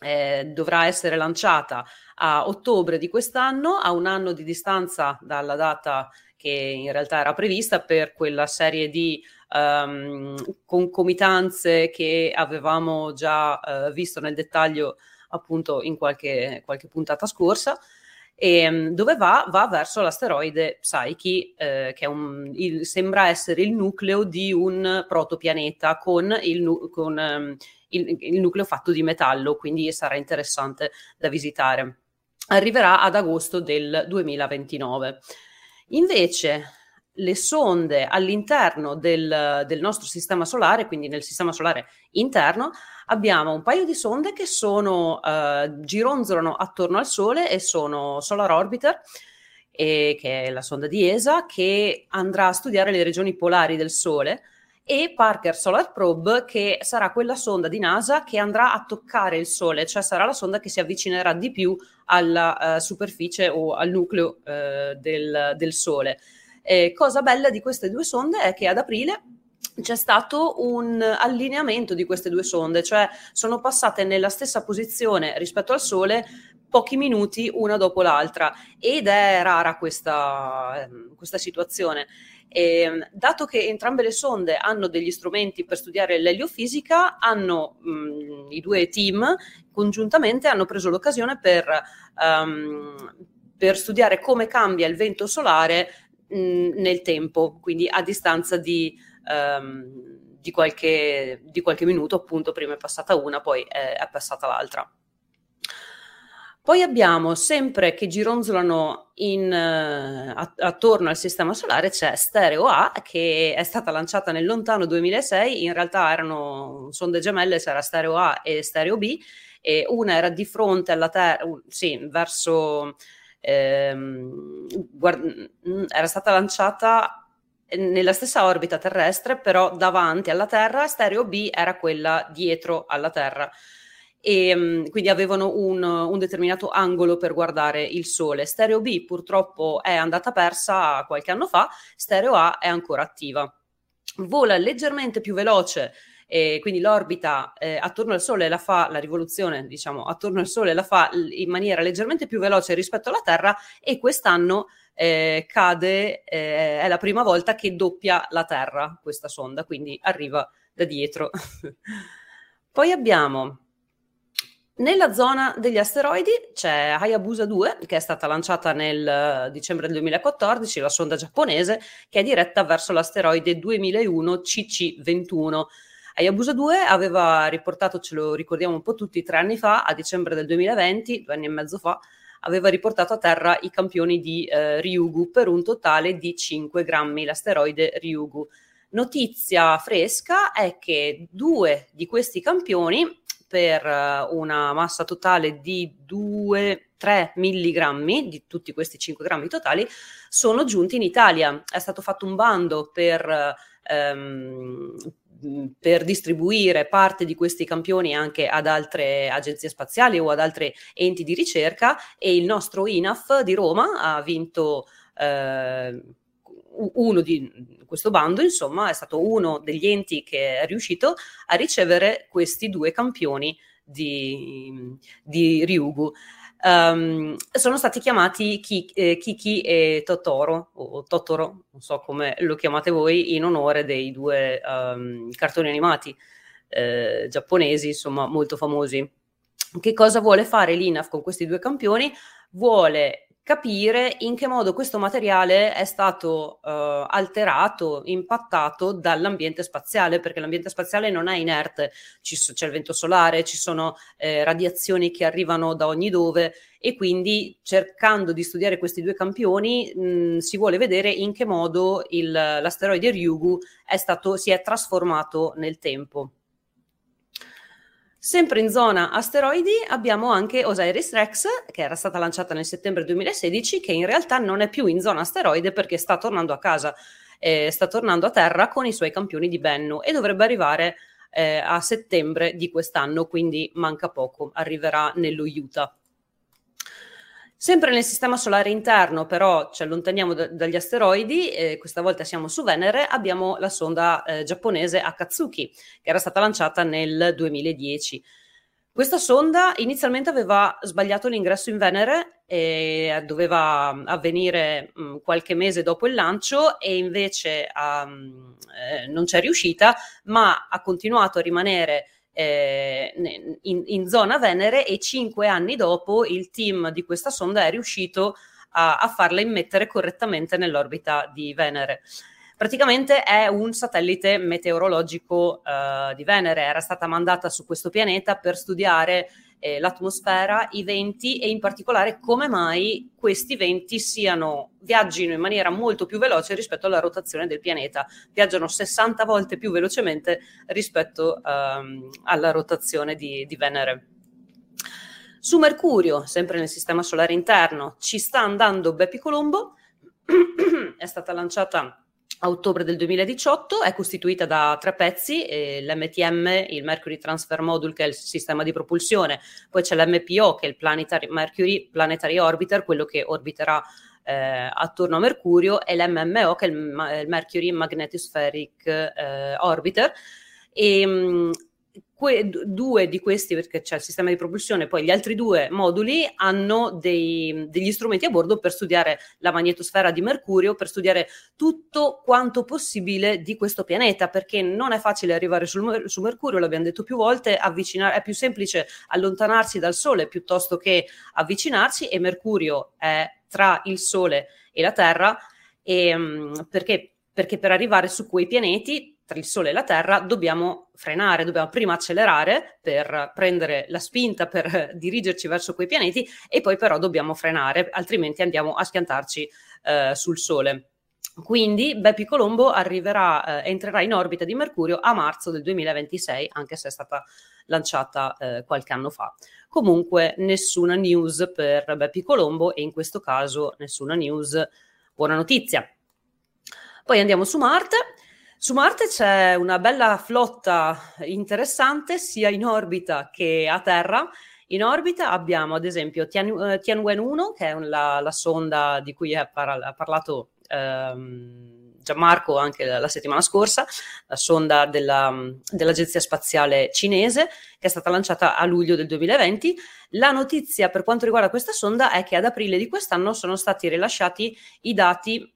Eh, dovrà essere lanciata a ottobre di quest'anno, a un anno di distanza dalla data che in realtà era prevista per quella serie di um, concomitanze che avevamo già uh, visto nel dettaglio appunto in qualche, qualche puntata scorsa. E mm, dove va? Va verso l'asteroide Psyche, eh, che un, il, sembra essere il nucleo di un protopianeta con, il, con um, il, il nucleo fatto di metallo, quindi sarà interessante da visitare. Arriverà ad agosto del 2029. Invece, le sonde all'interno del, del, nostro sistema solare, quindi nel sistema solare interno, abbiamo un paio di sonde che sono, uh, gironzolano attorno al Sole e sono Solar Orbiter, e, che è la sonda di ESA, che andrà a studiare le regioni polari del Sole, e Parker Solar Probe, che sarà quella sonda di NASA che andrà a toccare il Sole, cioè sarà la sonda che si avvicinerà di più alla uh, superficie o al nucleo uh, del, del Sole. Eh, cosa bella di queste due sonde è che ad aprile c'è stato un allineamento di queste due sonde, cioè sono passate nella stessa posizione rispetto al Sole pochi minuti una dopo l'altra ed è rara questa, questa situazione. E, dato che entrambe le sonde hanno degli strumenti per studiare l'eliofisica, hanno mh, i due team congiuntamente hanno preso l'occasione per, um, per studiare come cambia il vento solare mh, nel tempo, quindi a distanza di, um, di, qualche, di, qualche, minuto, appunto, prima è passata una, poi è, è passata l'altra. Poi abbiamo sempre che gironzolano in, uh, attorno al sistema solare c'è Stereo A che è stata lanciata nel lontano 2006, in realtà erano sonde gemelle, c'era Stereo A e Stereo B e una era di fronte alla Terra, uh, sì, verso ehm, guard- mm, era stata lanciata nella stessa orbita terrestre, però davanti alla Terra, Stereo B era quella dietro alla Terra. E mm, quindi avevano un, un, determinato angolo per guardare il Sole. Stereo B purtroppo è andata persa qualche anno fa, Stereo A è ancora attiva. Vola leggermente più veloce e quindi l'orbita eh, attorno al Sole la fa, la rivoluzione diciamo attorno al Sole la fa in maniera leggermente più veloce rispetto alla Terra e quest'anno eh, cade, eh, è la prima volta che doppia la Terra questa sonda, quindi arriva da dietro. *laughs* Poi abbiamo nella zona degli asteroidi c'è Hayabusa 2, che è stata lanciata nel dicembre del 2014, la sonda giapponese, che è diretta verso l'asteroide 2001 CC21. Hayabusa 2 aveva riportato, ce lo ricordiamo un po' tutti, tre anni fa, a dicembre del 2020, due anni e mezzo fa, aveva riportato a terra i campioni di eh, Ryugu per un totale di 5 grammi, l'asteroide Ryugu. Notizia fresca è che due di questi campioni, per uh, una massa totale di 2-3 milligrammi, di tutti questi 5 grammi totali, sono giunti in Italia. È stato fatto un bando per... Um, per distribuire parte di questi campioni anche ad altre agenzie spaziali o ad altri enti di ricerca e il nostro INAF di Roma ha vinto eh, uno di questo bando, insomma, è stato uno degli enti che è riuscito a ricevere questi due campioni di, di Ryugu um, sono stati chiamati Kiki, eh, Kiki e Totoro, o Totoro, non so come lo chiamate voi, in onore dei due um, cartoni animati eh, giapponesi, insomma, molto famosi. Che cosa vuole fare l'INAF con questi due campioni? Vuole capire in che modo questo materiale è stato uh, alterato, impattato dall'ambiente spaziale, perché l'ambiente spaziale non è inerte, so, c'è il vento solare, ci sono eh, radiazioni che arrivano da ogni dove e quindi cercando di studiare questi due campioni mh, si vuole vedere in che modo il, l'asteroide Ryugu è stato, si è trasformato nel tempo. Sempre in zona asteroidi abbiamo anche Osiris Rex, che era stata lanciata nel settembre 2016, che in realtà non è più in zona asteroide perché sta tornando a casa, eh, sta tornando a terra con i suoi campioni di Bennu e dovrebbe arrivare eh, a settembre di quest'anno, quindi manca poco, arriverà nello Utah. Sempre nel sistema solare interno, però ci allontaniamo da, dagli asteroidi, eh, questa volta siamo su Venere, abbiamo la sonda eh, giapponese Akatsuki, che era stata lanciata nel 2010. Questa sonda inizialmente aveva sbagliato l'ingresso in Venere e doveva avvenire mh, mm, qualche mese dopo il lancio e invece um, eh, non c'è riuscita, ma ha continuato a rimanere eh, in, in, zona Venere e cinque anni dopo il team di questa sonda è riuscito a, a farla immettere correttamente nell'orbita di Venere. Praticamente è un satellite meteorologico uh, di Venere, era stata mandata su questo pianeta per studiare eh, l'atmosfera, i venti e in particolare come mai questi venti siano, viaggino in maniera molto più veloce rispetto alla rotazione del pianeta. Viaggiano 60 volte più velocemente rispetto um, alla rotazione di, di Venere. Su Mercurio, sempre nel sistema solare interno, ci sta andando Bepi Colombo, *clears throat* è stata lanciata a ottobre del 2018, è costituita da tre pezzi, eh, l'MTM, il Mercury Transfer Module che è il sistema di propulsione, poi c'è l'MPO che è il Planetary, Mercury Planetary Orbiter, quello che orbiterà eh, attorno a Mercurio, e l'MMO che è il, il Mercury Magnetospheric eh, Orbiter. E, mh, que- due di questi, perché c'è il sistema di propulsione, poi gli altri due moduli hanno dei, degli strumenti a bordo per studiare la magnetosfera di Mercurio, per studiare tutto quanto possibile di questo pianeta, perché non è facile arrivare sul, su Mercurio, l'abbiamo detto più volte, è più semplice allontanarsi dal Sole piuttosto che avvicinarsi e Mercurio è tra il Sole e la Terra, e, ehm, perché perché per arrivare su quei pianeti tra il Sole e la Terra dobbiamo frenare, dobbiamo prima accelerare per prendere la spinta per *laughs* dirigerci verso quei pianeti e poi però dobbiamo frenare, altrimenti andiamo a schiantarci eh, sul Sole. Quindi Bepi Colombo arriverà, eh, entrerà in orbita di Mercurio a marzo del 2026, anche se è stata lanciata eh, qualche anno fa. Comunque nessuna news per Bepi Colombo e in questo caso nessuna news, buona notizia. Poi andiamo su Marte su Marte c'è una bella flotta interessante sia in orbita che a terra. In orbita abbiamo ad esempio Tian, uh, Tianwen 1, che è la, la, sonda di cui ha, par- ha parlato um, Gianmarco anche la, la, settimana scorsa, la sonda della, dell'Agenzia Spaziale Cinese, che è stata lanciata a luglio del 2020. La notizia per quanto riguarda questa sonda è che ad aprile di quest'anno sono stati rilasciati i dati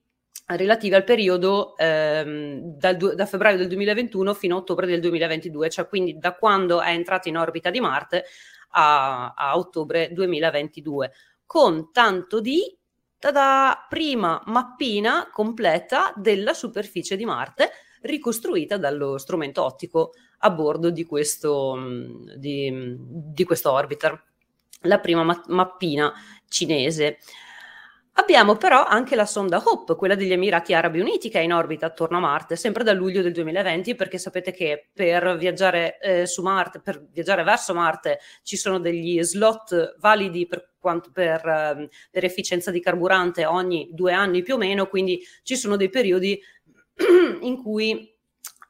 relative al periodo ehm, dal, da febbraio del 2021 fino a ottobre del 2022, cioè quindi da quando è entrata in orbita di Marte a, a ottobre 2022, con tanto di tada, prima mappina completa della superficie di Marte ricostruita dallo strumento ottico a bordo di questo, di, di questo orbiter, la prima ma- mappina cinese. Abbiamo però anche la sonda Hope, quella degli Emirati Arabi Uniti, che è in orbita attorno a Marte, sempre da luglio del 2020, perché sapete che per viaggiare eh, su Marte, per viaggiare verso Marte, ci sono degli slot validi per, quanto, per, eh, per efficienza di carburante ogni due anni più o meno, quindi ci sono dei periodi *clears throat* in cui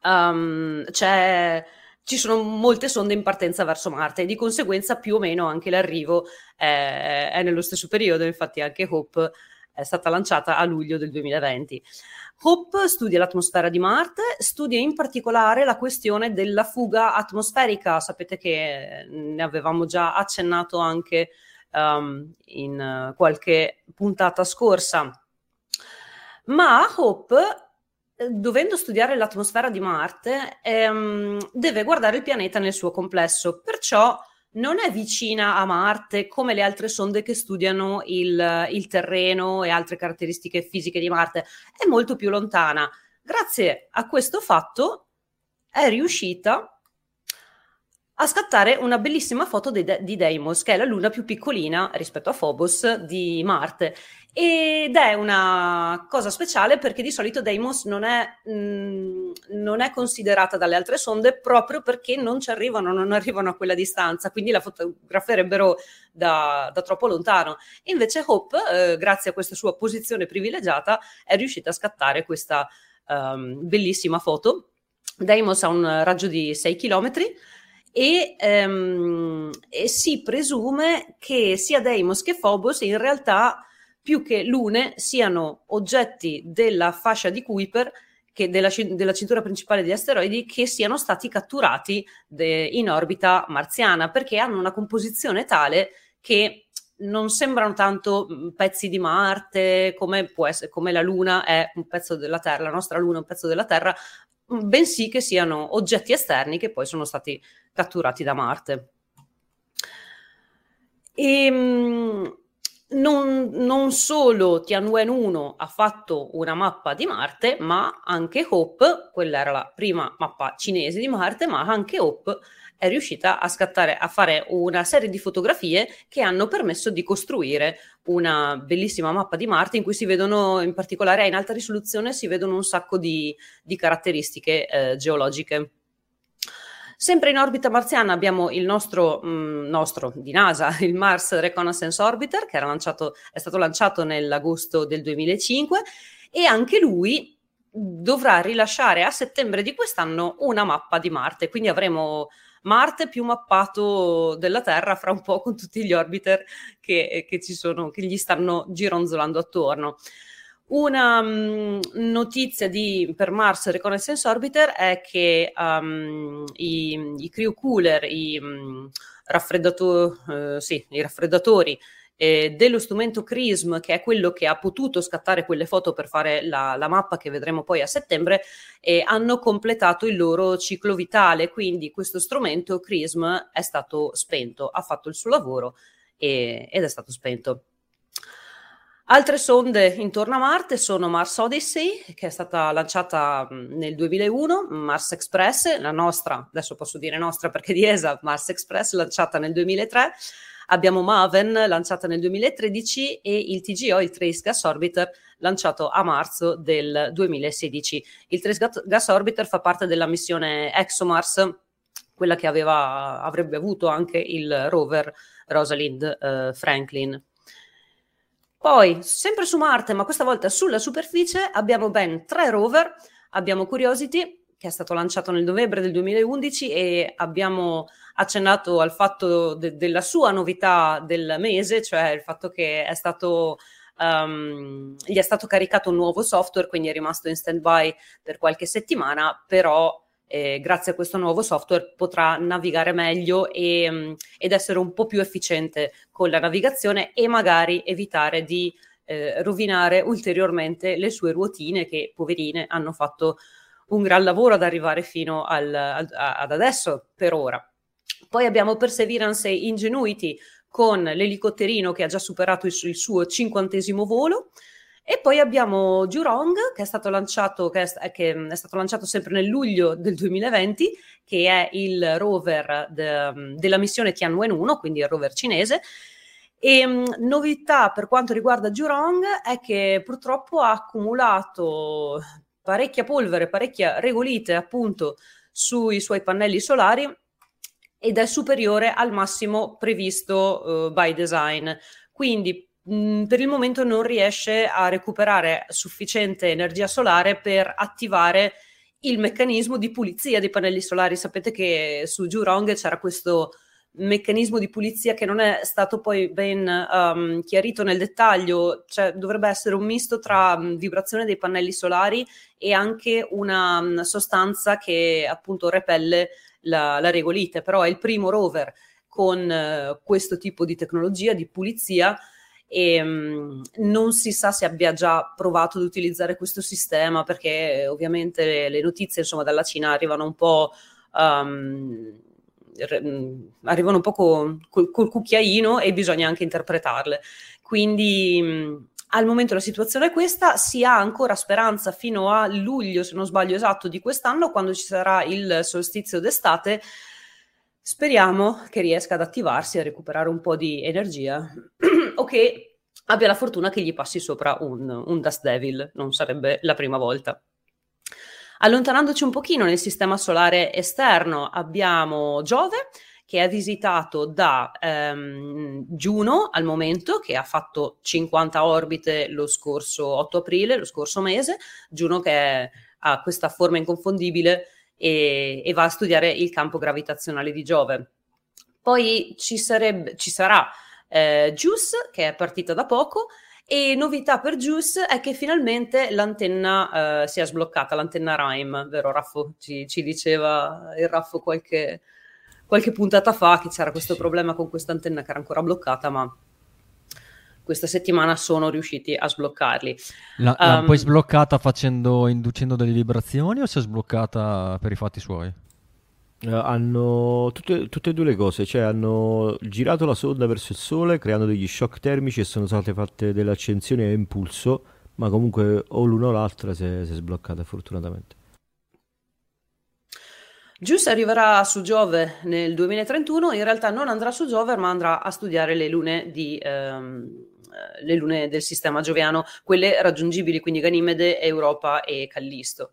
um, c'è ci sono molte sonde in partenza verso Marte e di conseguenza più o meno anche l'arrivo è, è nello stesso periodo, infatti anche Hope è stata lanciata a luglio del 2020. Hope studia l'atmosfera di Marte, studia in particolare la questione della fuga atmosferica. Sapete che ne avevamo già accennato anche um, in qualche puntata scorsa. Ma Hope dovendo studiare l'atmosfera di Marte, ehm, deve guardare il pianeta nel suo complesso, perciò non è vicina a Marte come le altre sonde che studiano il, il terreno e altre caratteristiche fisiche di Marte, è molto più lontana. Grazie a questo fatto è riuscita a scattare una bellissima foto di, di Deimos, che è la luna più piccolina rispetto a Phobos di Marte. Ed è una cosa speciale perché di solito Deimos non è, mh, mm, non è, considerata dalle altre sonde proprio perché non ci arrivano, non arrivano a quella distanza, quindi la fotograferebbero da, da troppo lontano. Invece Hope, eh, grazie a questa sua posizione privilegiata, è riuscita a scattare questa um, bellissima foto. Deimos ha un raggio di 6 km e, um, e, si presume che sia Deimos che Phobos in realtà più che lune siano oggetti della fascia di Kuiper che della, della, cintura principale degli asteroidi che siano stati catturati de, in orbita marziana perché hanno una composizione tale che non sembrano tanto pezzi di Marte come, essere, come la Luna è un pezzo della Terra, la nostra Luna è un pezzo della Terra, bensì che siano oggetti esterni che poi sono stati catturati da Marte. E, ehm, non, non, solo Tianwen-1 ha fatto una mappa di Marte, ma anche Hope, quella era la prima mappa cinese di Marte, ma anche Hope è riuscita a scattare, a fare una serie di fotografie che hanno permesso di costruire una bellissima mappa di Marte in cui si vedono, in particolare in alta risoluzione, si vedono un sacco di, di caratteristiche eh, geologiche. Sempre in orbita marziana abbiamo il nostro, mh, mm, nostro, di NASA, *laughs* il Mars Reconnaissance Orbiter, che lanciato, è stato lanciato nell'agosto del 2005 e anche lui dovrà rilasciare a settembre di quest'anno una mappa di Marte, quindi avremo Marte più mappato della Terra fra un po' con tutti gli orbiter che, che, sono, che gli stanno gironzolando attorno. Una um, notizia di, per Mars Reconnaissance Orbiter è che um, i, i crew cooler, i, um, raffreddato, uh, sì, i raffreddatori eh, dello strumento CRISM, che è quello che ha potuto scattare quelle foto per fare la, la mappa che vedremo poi a settembre, eh, hanno completato il loro ciclo vitale. Quindi questo strumento CRISM è stato spento, ha fatto il suo lavoro e, ed è stato spento. Altre sonde intorno a Marte sono Mars Odyssey, che è stata lanciata nel 2001, Mars Express, la nostra, adesso posso dire nostra perché di ESA, Mars Express, lanciata nel 2003. Abbiamo Maven, lanciata nel 2013, e il TGO, il Trace Gas Orbiter, lanciato a marzo del 2016. Il Trace Gas Orbiter fa parte della missione ExoMars, quella che aveva, avrebbe avuto anche il rover Rosalind uh, Franklin. Poi, sempre su Marte, ma questa volta sulla superficie, abbiamo ben tre rover. Abbiamo Curiosity, che è stato lanciato nel novembre del 2011 e abbiamo accennato al fatto de- della sua novità del mese, cioè il fatto che è stato, um, gli è stato caricato un nuovo software, quindi è rimasto in stand-by per qualche settimana, però eh, grazie a questo nuovo software potrà navigare meglio e, ed essere un po' più efficiente con la navigazione e magari evitare di eh, rovinare ulteriormente le sue ruotine che, poverine, hanno fatto un gran lavoro ad arrivare fino al, ad, ad adesso, per ora. Poi abbiamo Perseverance e Ingenuity con l'elicotterino che ha già superato il, il suo cinquantesimo volo e poi abbiamo Jurong, che è stato lanciato, che è, che è stato lanciato sempre nel luglio del 2020, che è il rover de, della missione Tianwen-1, quindi il rover cinese. E mh, novità per quanto riguarda Jurong è che purtroppo ha accumulato parecchia polvere, parecchia regolite appunto sui suoi pannelli solari ed è superiore al massimo previsto uh, by design. Quindi mh, per il momento non riesce a recuperare sufficiente energia solare per attivare il meccanismo di pulizia dei pannelli solari. Sapete che su Jurong c'era questo meccanismo di pulizia che non è stato poi ben um, chiarito nel dettaglio, cioè dovrebbe essere un misto tra um, vibrazione dei pannelli solari e anche una um, sostanza che appunto repelle la, la regolite, però è il primo rover con uh, questo tipo di tecnologia di pulizia e um, non si sa se abbia già provato ad utilizzare questo sistema perché ovviamente le, le notizie insomma dalla Cina arrivano un po' um, arrivano un po' col, col, cucchiaino e bisogna anche interpretarle. Quindi um, al momento la situazione è questa, si ha ancora speranza fino a luglio, se non sbaglio esatto, di quest'anno, quando ci sarà il solstizio d'estate. Speriamo che riesca ad attivarsi, a recuperare un po' di energia o che abbia la fortuna che gli passi sopra un, un Dust Devil, non sarebbe la prima volta. Allontanandoci un pochino nel sistema solare esterno abbiamo Giove, che è visitato da ehm, Juno al momento, che ha fatto 50 orbite lo scorso 8 aprile, lo scorso mese, Juno che è, ha questa forma inconfondibile e, e, va a studiare il campo gravitazionale di Giove. Poi ci, sarebbe, ci sarà eh, Juice, che è partita da poco, e novità per Juice è che finalmente l'antenna eh, si è sbloccata, l'antenna Rime, vero Raffo? Ci, ci diceva il Raffo qualche, qualche puntata fa che c'era questo problema con questa antenna che era ancora bloccata, ma questa settimana sono riusciti a sbloccarli. La, um, poi sbloccata facendo, inducendo delle vibrazioni o si è sbloccata per i fatti suoi? Uh, hanno tutte, tutte, e due le cose, cioè hanno girato la sonda verso il Sole creando degli shock termici e sono state fatte delle accensioni a impulso, ma comunque o l'una o l'altra si è, si è sbloccata fortunatamente. Gius arriverà su Giove nel 2031, in realtà non andrà su Giove ma andrà a studiare le lune, di, ehm, le lune del sistema gioviano, quelle raggiungibili, quindi Ganimede, Europa e Callisto.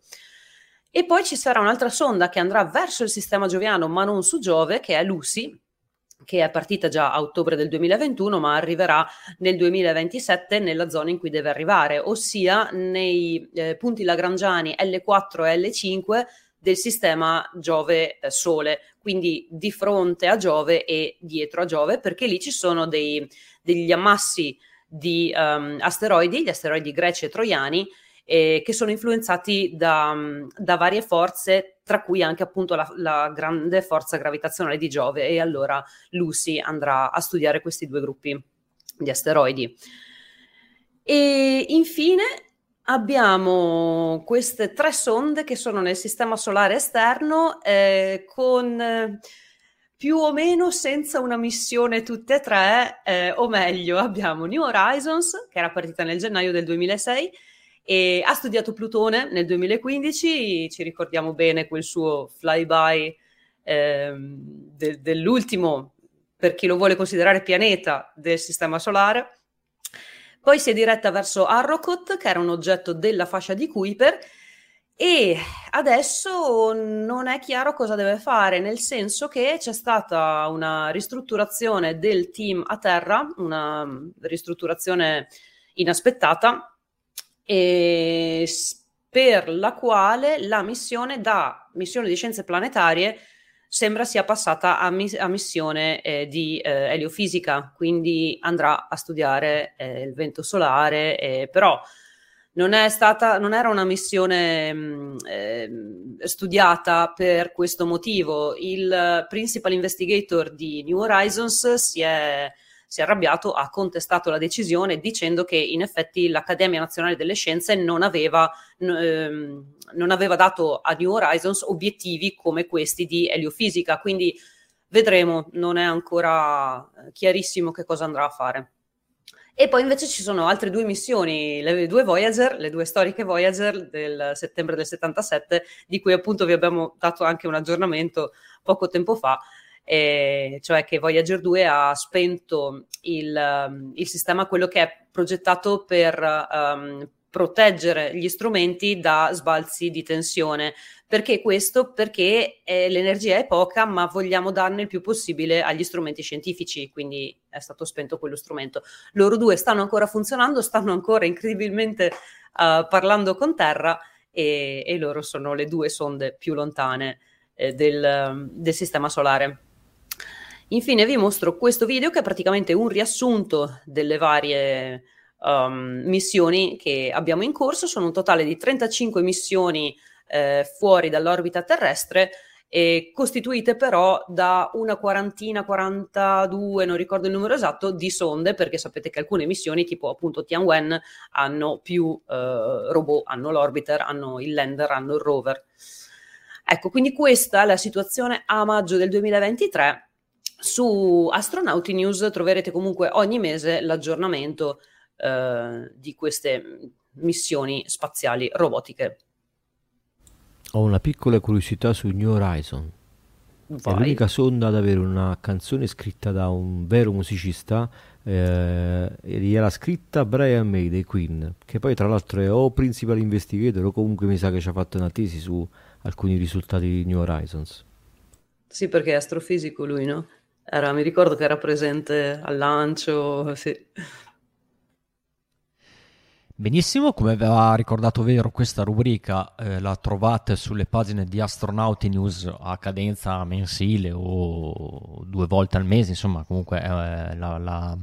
E poi ci sarà un'altra sonda che andrà verso il sistema gioviano ma non su Giove, che è Lucy, che è partita già a ottobre del 2021 ma arriverà nel 2027 nella zona in cui deve arrivare, ossia nei eh, punti lagrangiani L4 e L5 del sistema Giove-Sole, eh, quindi di fronte a Giove e dietro a Giove, perché lì ci sono dei, degli ammassi di um, asteroidi, gli asteroidi greci e troiani, eh, che sono influenzati da, da, varie forze, tra cui anche appunto la, la, grande forza gravitazionale di Giove, e allora Lucy andrà a studiare questi due gruppi di asteroidi. E infine abbiamo queste tre sonde che sono nel sistema solare esterno eh, con eh, più o meno senza una missione tutte e tre, eh, o meglio abbiamo New Horizons che era partita nel gennaio del 2006 e ha studiato Plutone nel 2015, ci ricordiamo bene quel suo flyby ehm, de- dell'ultimo, per chi lo vuole considerare pianeta del sistema solare. Poi si è diretta verso Arrokoth, che era un oggetto della fascia di Kuiper, e adesso non è chiaro cosa deve fare, nel senso che c'è stata una ristrutturazione del team a terra, una ristrutturazione inaspettata, per la quale la missione da missione di scienze planetarie sembra sia passata a, mis- a missione eh, di eh, eliofisica, quindi andrà a studiare eh, il vento solare, eh, però non, è stata, non era una missione mh, mm, ehm, studiata per questo motivo. Il principal investigator di New Horizons si è si è arrabbiato, ha contestato la decisione dicendo che in effetti l'Accademia Nazionale delle Scienze non aveva, ehm, non aveva dato a New Horizons obiettivi come questi di eliofisica, quindi vedremo, non è ancora chiarissimo che cosa andrà a fare. E poi invece ci sono altre due missioni, le due Voyager, le due storiche Voyager del settembre del 77, di cui appunto vi abbiamo dato anche un aggiornamento poco tempo fa, eh, cioè che Voyager 2 ha spento il, um, il, sistema, quello che è progettato per um, proteggere gli strumenti da sbalzi di tensione. Perché questo? Perché eh, l'energia è poca, ma vogliamo darne il più possibile agli strumenti scientifici, quindi è stato spento quello strumento. Loro due stanno ancora funzionando, stanno ancora incredibilmente uh, parlando con Terra e, e, loro sono le due sonde più lontane eh, del, del sistema solare. Infine vi mostro questo video che è praticamente un riassunto delle varie um, missioni che abbiamo in corso. Sono un totale di 35 missioni eh, fuori dall'orbita terrestre e costituite però da una quarantina, 42, non ricordo il numero esatto, di sonde, perché sapete che alcune missioni, tipo appunto Tianwen, hanno più eh, robot, hanno l'orbiter, hanno il lander, hanno il rover. Ecco, quindi questa è la situazione a maggio del 2023 su Astronauti News troverete comunque ogni mese l'aggiornamento eh, di queste missioni spaziali robotiche. Ho una piccola curiosità su New Horizon. Vai. È l'unica sonda ad avere una canzone scritta da un vero musicista. Eh, era scritta Brian May dei Queen, che poi tra l'altro è o principal investigator o comunque mi sa che ci ha fatto una tesi su alcuni risultati di New Horizons. Sì, perché è astrofisico lui, no? Era, mi ricordo che era presente al lancio, sì. Benissimo, come aveva ricordato Vero, questa rubrica eh, la trovate sulle pagine di Astronauti News a cadenza mensile o due volte al mese, insomma comunque eh, la, la,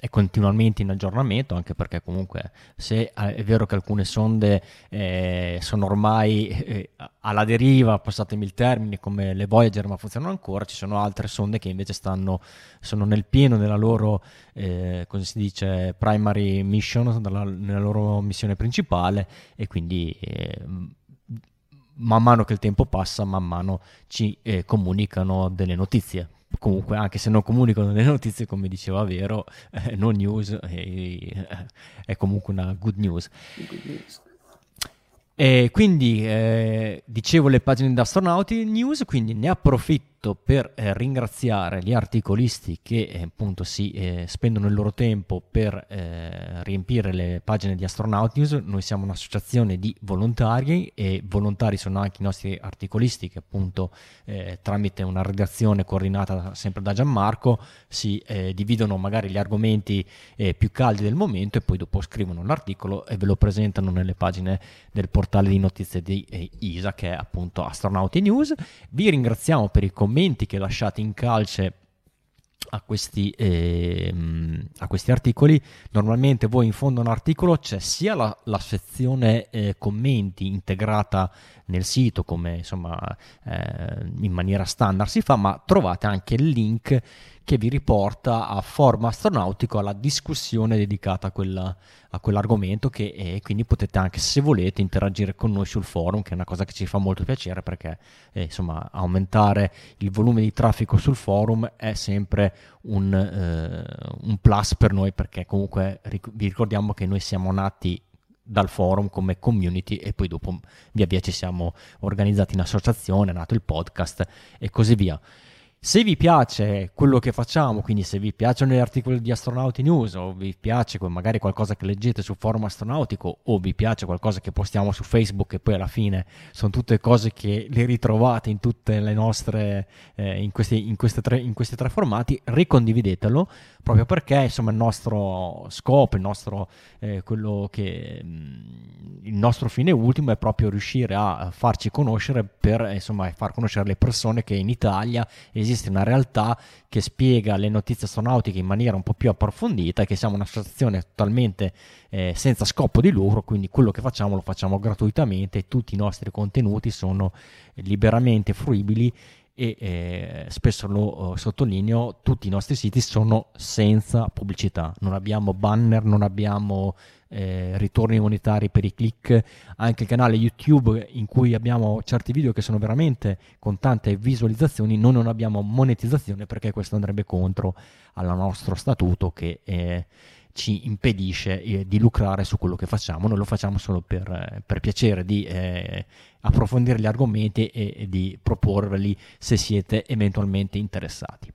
è continuamente in aggiornamento, anche perché comunque se eh, è vero che alcune sonde eh, sono ormai eh, alla deriva, passatemi il termine, come le Voyager, ma funzionano ancora. Ci sono altre sonde che invece stanno, sono nel pieno della loro, eh, come si dice, primary mission, della, nella loro missione principale e quindi eh, man mano che il tempo passa, man mano ci eh, comunicano delle notizie. Comunque, anche se non comunicano delle notizie, come diceva Vero, eh, no news eh, è comunque una good news. Good news. E quindi eh, dicevo le pagine di Astronauti News, quindi ne approfitto per eh, ringraziare gli articolisti che eh, appunto si eh, spendono il loro tempo per eh, riempire le pagine di Astronauti News. Noi siamo un'associazione di volontari e volontari sono anche i nostri articolisti che appunto eh, tramite una redazione coordinata sempre da Gianmarco si dividono magari gli argomenti più caldi del momento e poi dopo scrivono l'articolo e ve lo presentano nelle pagine del portale di notizie di eh, ISA che è appunto Astronauti News. Vi ringraziamo per i commenti che lasciate in calce a questi, eh, a questi, articoli. Normalmente voi in fondo a un articolo c'è sia la, la sezione eh, commenti integrata nel sito come insomma eh, in maniera standard si fa, ma trovate anche il link che vi riporta a forum astronautico alla discussione dedicata a, quella, a quell'argomento che è, quindi potete anche se volete interagire con noi sul forum che è una cosa che ci fa molto piacere perché eh, insomma aumentare il volume di traffico sul forum è sempre un, eh, un plus per noi perché comunque ric- vi ricordiamo che noi siamo nati dal forum come community e poi dopo via via ci siamo organizzati in associazione, è nato il podcast e così via. Se vi piace quello che facciamo, quindi se vi piacciono gli articoli di Astronauti News o vi piace magari qualcosa che leggete sul forum astronautico o vi piace qualcosa che postiamo su Facebook e poi alla fine sono tutte cose che le ritrovate in tutte le nostre, eh, in, questi, in, tre, in, questi, tre, formati, ricondividetelo proprio perché insomma il nostro scopo, il nostro, eh, che, mm, il nostro fine ultimo è proprio riuscire a farci conoscere per insomma far conoscere le persone che in Italia esiste una realtà che spiega le notizie astronautiche in maniera un po' più approfondita e che siamo un'associazione totalmente eh, senza scopo di lucro, quindi quello che facciamo lo facciamo gratuitamente, tutti i nostri contenuti sono liberamente fruibili e eh, spesso lo eh, sottolineo, tutti i nostri siti sono senza pubblicità, non abbiamo banner, non abbiamo eh, ritorni monetari per i click, anche il canale YouTube in cui abbiamo certi video che sono veramente con tante visualizzazioni, noi non abbiamo monetizzazione perché questo andrebbe contro al nostro statuto che eh, ci impedisce eh, di lucrare su quello che facciamo, noi lo facciamo solo per, eh, per piacere di eh, approfondire gli argomenti e, e di proporveli se siete eventualmente interessati.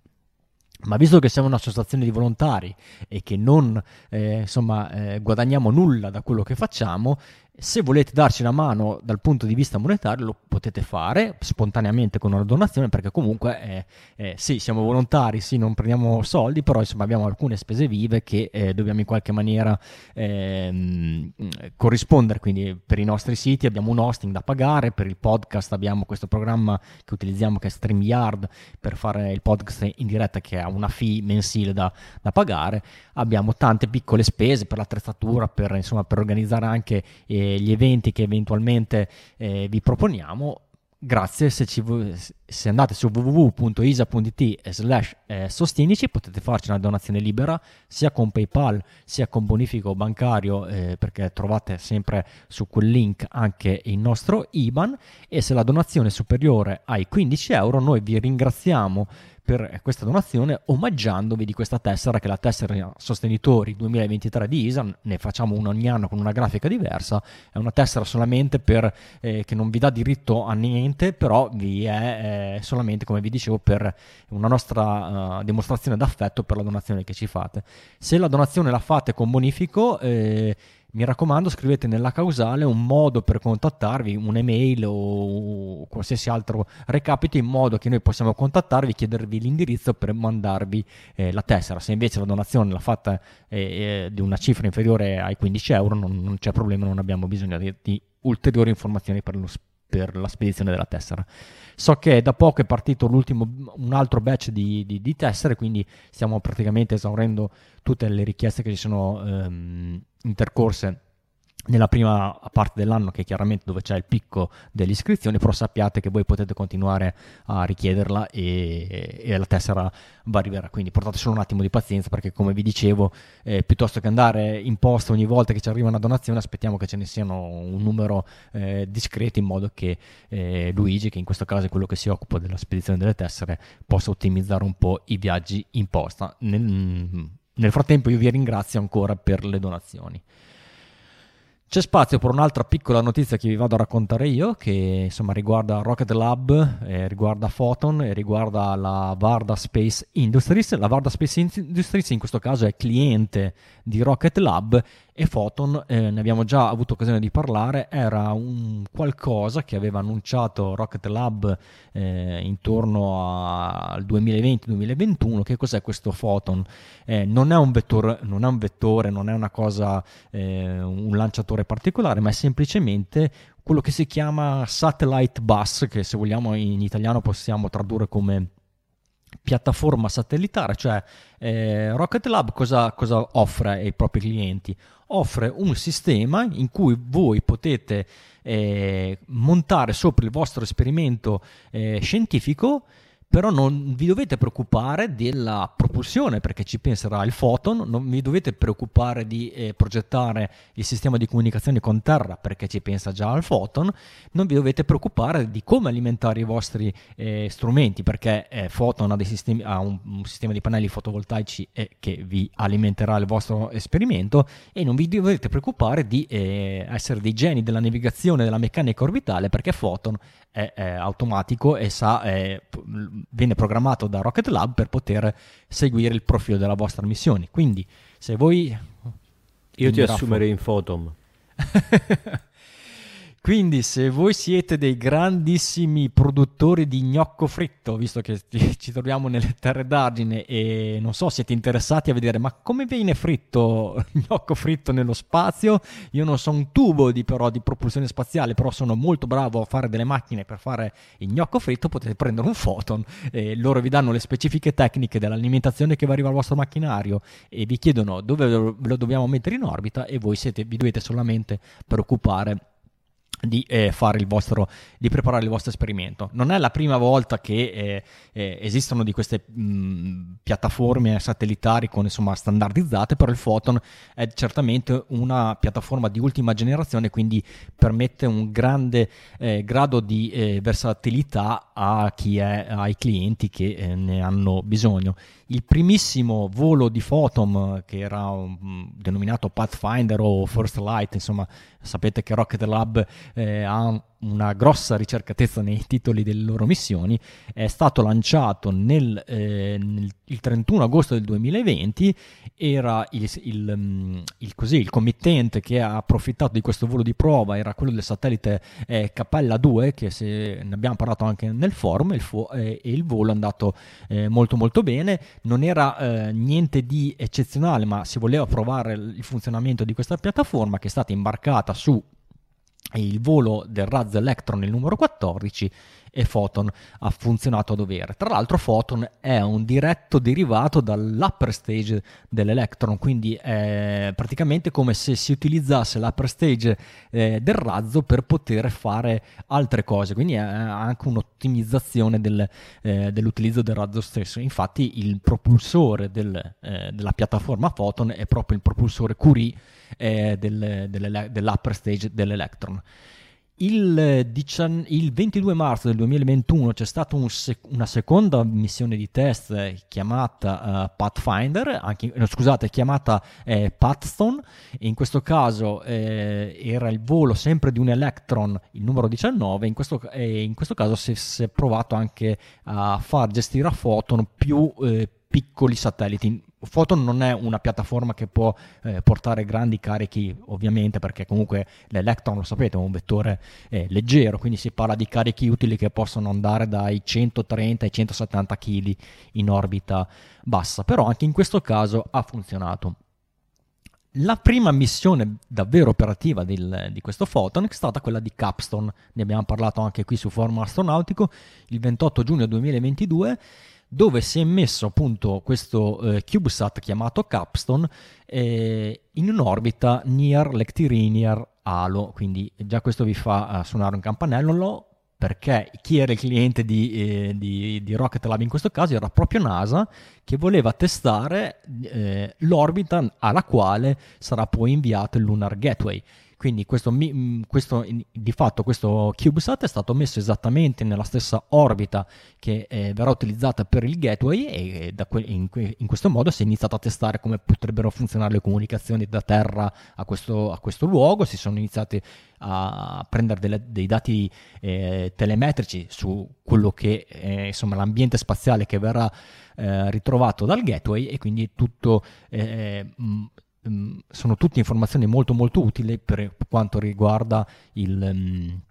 Ma visto che siamo un'associazione di volontari e che non eh, insomma, eh, guadagniamo nulla da quello che facciamo, se volete darci una mano dal punto di vista monetario lo potete fare spontaneamente con una donazione perché comunque eh, eh, sì siamo volontari, sì non prendiamo soldi però insomma abbiamo alcune spese vive che eh, dobbiamo in qualche maniera ehm, corrispondere. Quindi per i nostri siti abbiamo un hosting da pagare, per il podcast abbiamo questo programma che utilizziamo che è StreamYard per fare il podcast in diretta che ha una fee mensile da, da pagare, abbiamo tante piccole spese per l'attrezzatura, per, insomma, per organizzare anche eh, gli eventi che eventualmente eh, vi proponiamo. Grazie, se, ci, se andate su www.isa.it slash eh, sostenici potete farci una donazione libera sia con PayPal sia con bonifico bancario eh, perché trovate sempre su quel link anche il nostro IBAN e se la donazione è superiore ai 15 euro noi vi ringraziamo per questa donazione omaggiandovi di questa tessera che è la tessera sostenitori 2023 di ISA, ne facciamo una ogni anno con una grafica diversa, è una tessera solamente per, eh, che non vi dà diritto a niente, però vi è eh, solamente, come vi dicevo, per una nostra uh, dimostrazione d'affetto per la donazione che ci fate. Se la donazione la fate con bonifico, eh, mi raccomando scrivete nella causale un modo per contattarvi, un'email o qualsiasi altro recapito in modo che noi possiamo contattarvi, chiedervi l'indirizzo per mandarvi eh, la tessera. Se invece la donazione la fatta eh, eh, di una cifra inferiore ai 15 euro non, non c'è problema, non abbiamo bisogno di, di ulteriori informazioni per, lo, per la spedizione della tessera. So che da poco è partito un altro batch di, di, di, tessere, quindi stiamo praticamente esaurendo tutte le richieste che ci sono ehm, intercorse nella prima parte dell'anno che è chiaramente dove c'è il picco delle iscrizioni però sappiate che voi potete continuare a richiederla e, e la tessera va arriverà quindi portate solo un attimo di pazienza perché come vi dicevo eh, piuttosto che andare in posta ogni volta che ci arriva una donazione aspettiamo che ce ne siano un numero eh, discreto in modo che eh, Luigi che in questo caso è quello che si occupa della spedizione delle tessere possa ottimizzare un po' i viaggi in posta nel, nel frattempo io vi ringrazio ancora per le donazioni c'è spazio per un'altra piccola notizia che vi vado a raccontare io, che insomma riguarda Rocket Lab, eh, riguarda Photon e riguarda la Varda Space Industries. La Varda Space Industries in questo caso è cliente di Rocket Lab e Photon, eh, ne abbiamo già avuto occasione di parlare, era un qualcosa che aveva annunciato Rocket Lab eh, intorno al 2020-2021. Che cos'è questo Photon? Eh, non, è vettore, non, è un vettore, non è una cosa, eh, un lanciatore particolare, ma è semplicemente quello che si chiama satellite bus, che se vogliamo in italiano possiamo tradurre come piattaforma satellitare, cioè eh, Rocket Lab cosa, cosa, offre ai propri clienti? Offre un sistema in cui voi potete eh, montare sopra il vostro esperimento eh, scientifico però non vi dovete preoccupare della propulsione perché ci penserà il Photon, non vi dovete preoccupare di eh, progettare il sistema di comunicazione con terra perché ci pensa già al Photon, non vi dovete preoccupare di come alimentare i vostri eh, strumenti perché eh, Photon ha, sistemi, ha un, un, sistema di pannelli fotovoltaici eh, che vi alimenterà il vostro esperimento. E non vi dovete preoccupare di eh, essere dei geni della navigazione della meccanica orbitale perché Photon è, è automatico e sa, è, viene programmato da Rocket Lab per poter seguire il profilo della vostra missione. Quindi, se voi... Io ti assumerei in Photom. *laughs* Quindi se voi siete dei grandissimi produttori di gnocco fritto, visto che *laughs* ci troviamo nelle terre d'argine e non so, siete interessati a vedere ma come viene fritto *laughs* gnocco fritto nello spazio, io non so un tubo di, però, di propulsione spaziale, però sono molto bravo a fare delle macchine per fare il gnocco fritto, potete prendere un photon e loro vi danno le specifiche tecniche dell'alimentazione che va arriva al vostro macchinario e vi chiedono dove lo dobbiamo mettere in orbita e voi siete, vi dovete solamente preoccupare di, eh, fare il vostro, di preparare il vostro esperimento. Non è la prima volta che eh, eh, esistono di queste mh, piattaforme satellitari con, insomma, standardizzate, però il Photon è certamente una piattaforma di ultima generazione, quindi permette un grande eh, grado di eh, versatilità a chi è, ai clienti che eh, ne hanno bisogno il primissimo volo di Photon che era um, denominato Pathfinder o First Light, insomma sapete che Rocket Lab eh, ha una grossa ricercatezza nei titoli delle loro missioni, è stato lanciato nel, eh, nel il 31 agosto del 2020, era il, il, mm, il, così, il, committente che ha approfittato di questo volo di prova, era quello del satellite eh, Capella 2, che se, ne abbiamo parlato anche nel forum, fu, eh, e il volo è andato eh, molto molto bene, non era eh, niente di eccezionale, ma si voleva provare il funzionamento di questa piattaforma che è stata imbarcata su il volo del razzo Electron, il numero 14, e Photon ha funzionato a dovere. Tra l'altro Photon è un diretto derivato dall'upper stage dell'Electron, quindi è praticamente come se si utilizzasse l'upper stage eh, del razzo per poter fare altre cose, quindi è anche un'ottimizzazione del, eh, dell'utilizzo del razzo stesso. Infatti il propulsore del, eh, della piattaforma Photon è proprio il propulsore Curie eh, del, dell'upper stage dell'Electron. Il, il, 22 marzo del 2021 c'è stata un sec- una seconda missione di test chiamata uh, Pathfinder, anche, no, scusate, chiamata eh, Pathstone. In questo caso eh, era il volo sempre di un Electron, il numero 19. In questo, eh, in questo caso si, si, è provato anche a far gestire a Photon più eh, piccoli satelliti Photon non è una piattaforma che può eh, portare grandi carichi, ovviamente, perché comunque l'Electron, lo sapete, è un vettore eh, leggero, quindi si parla di carichi utili che possono andare dai 130 ai 170 kg in orbita bassa, però anche in questo caso ha funzionato. La prima missione davvero operativa del, di questo Photon è stata quella di Capstone, ne abbiamo parlato anche qui su Forum Astronautico, il 28 giugno 2022 dove si è messo appunto questo eh, CubeSat chiamato Capstone eh, in un'orbita near Lectirinear Halo, quindi già questo vi fa uh, suonare un campanello perché chi era il cliente di, eh, di, di, Rocket Lab in questo caso era proprio NASA che voleva testare eh, l'orbita alla quale sarà poi inviato il Lunar Gateway. Quindi questo, mm, questo, di fatto questo CubeSat è stato messo esattamente nella stessa orbita che eh, verrà utilizzata per il gateway e que- in, in, questo modo si è iniziato a testare come potrebbero funzionare le comunicazioni da terra a questo, a questo luogo, si sono iniziati a prendere delle, dei dati eh, telemetrici su quello che è insomma, l'ambiente spaziale che verrà eh, ritrovato dal gateway e quindi tutto eh, mh, um, sono tutte informazioni molto molto utili per quanto riguarda il...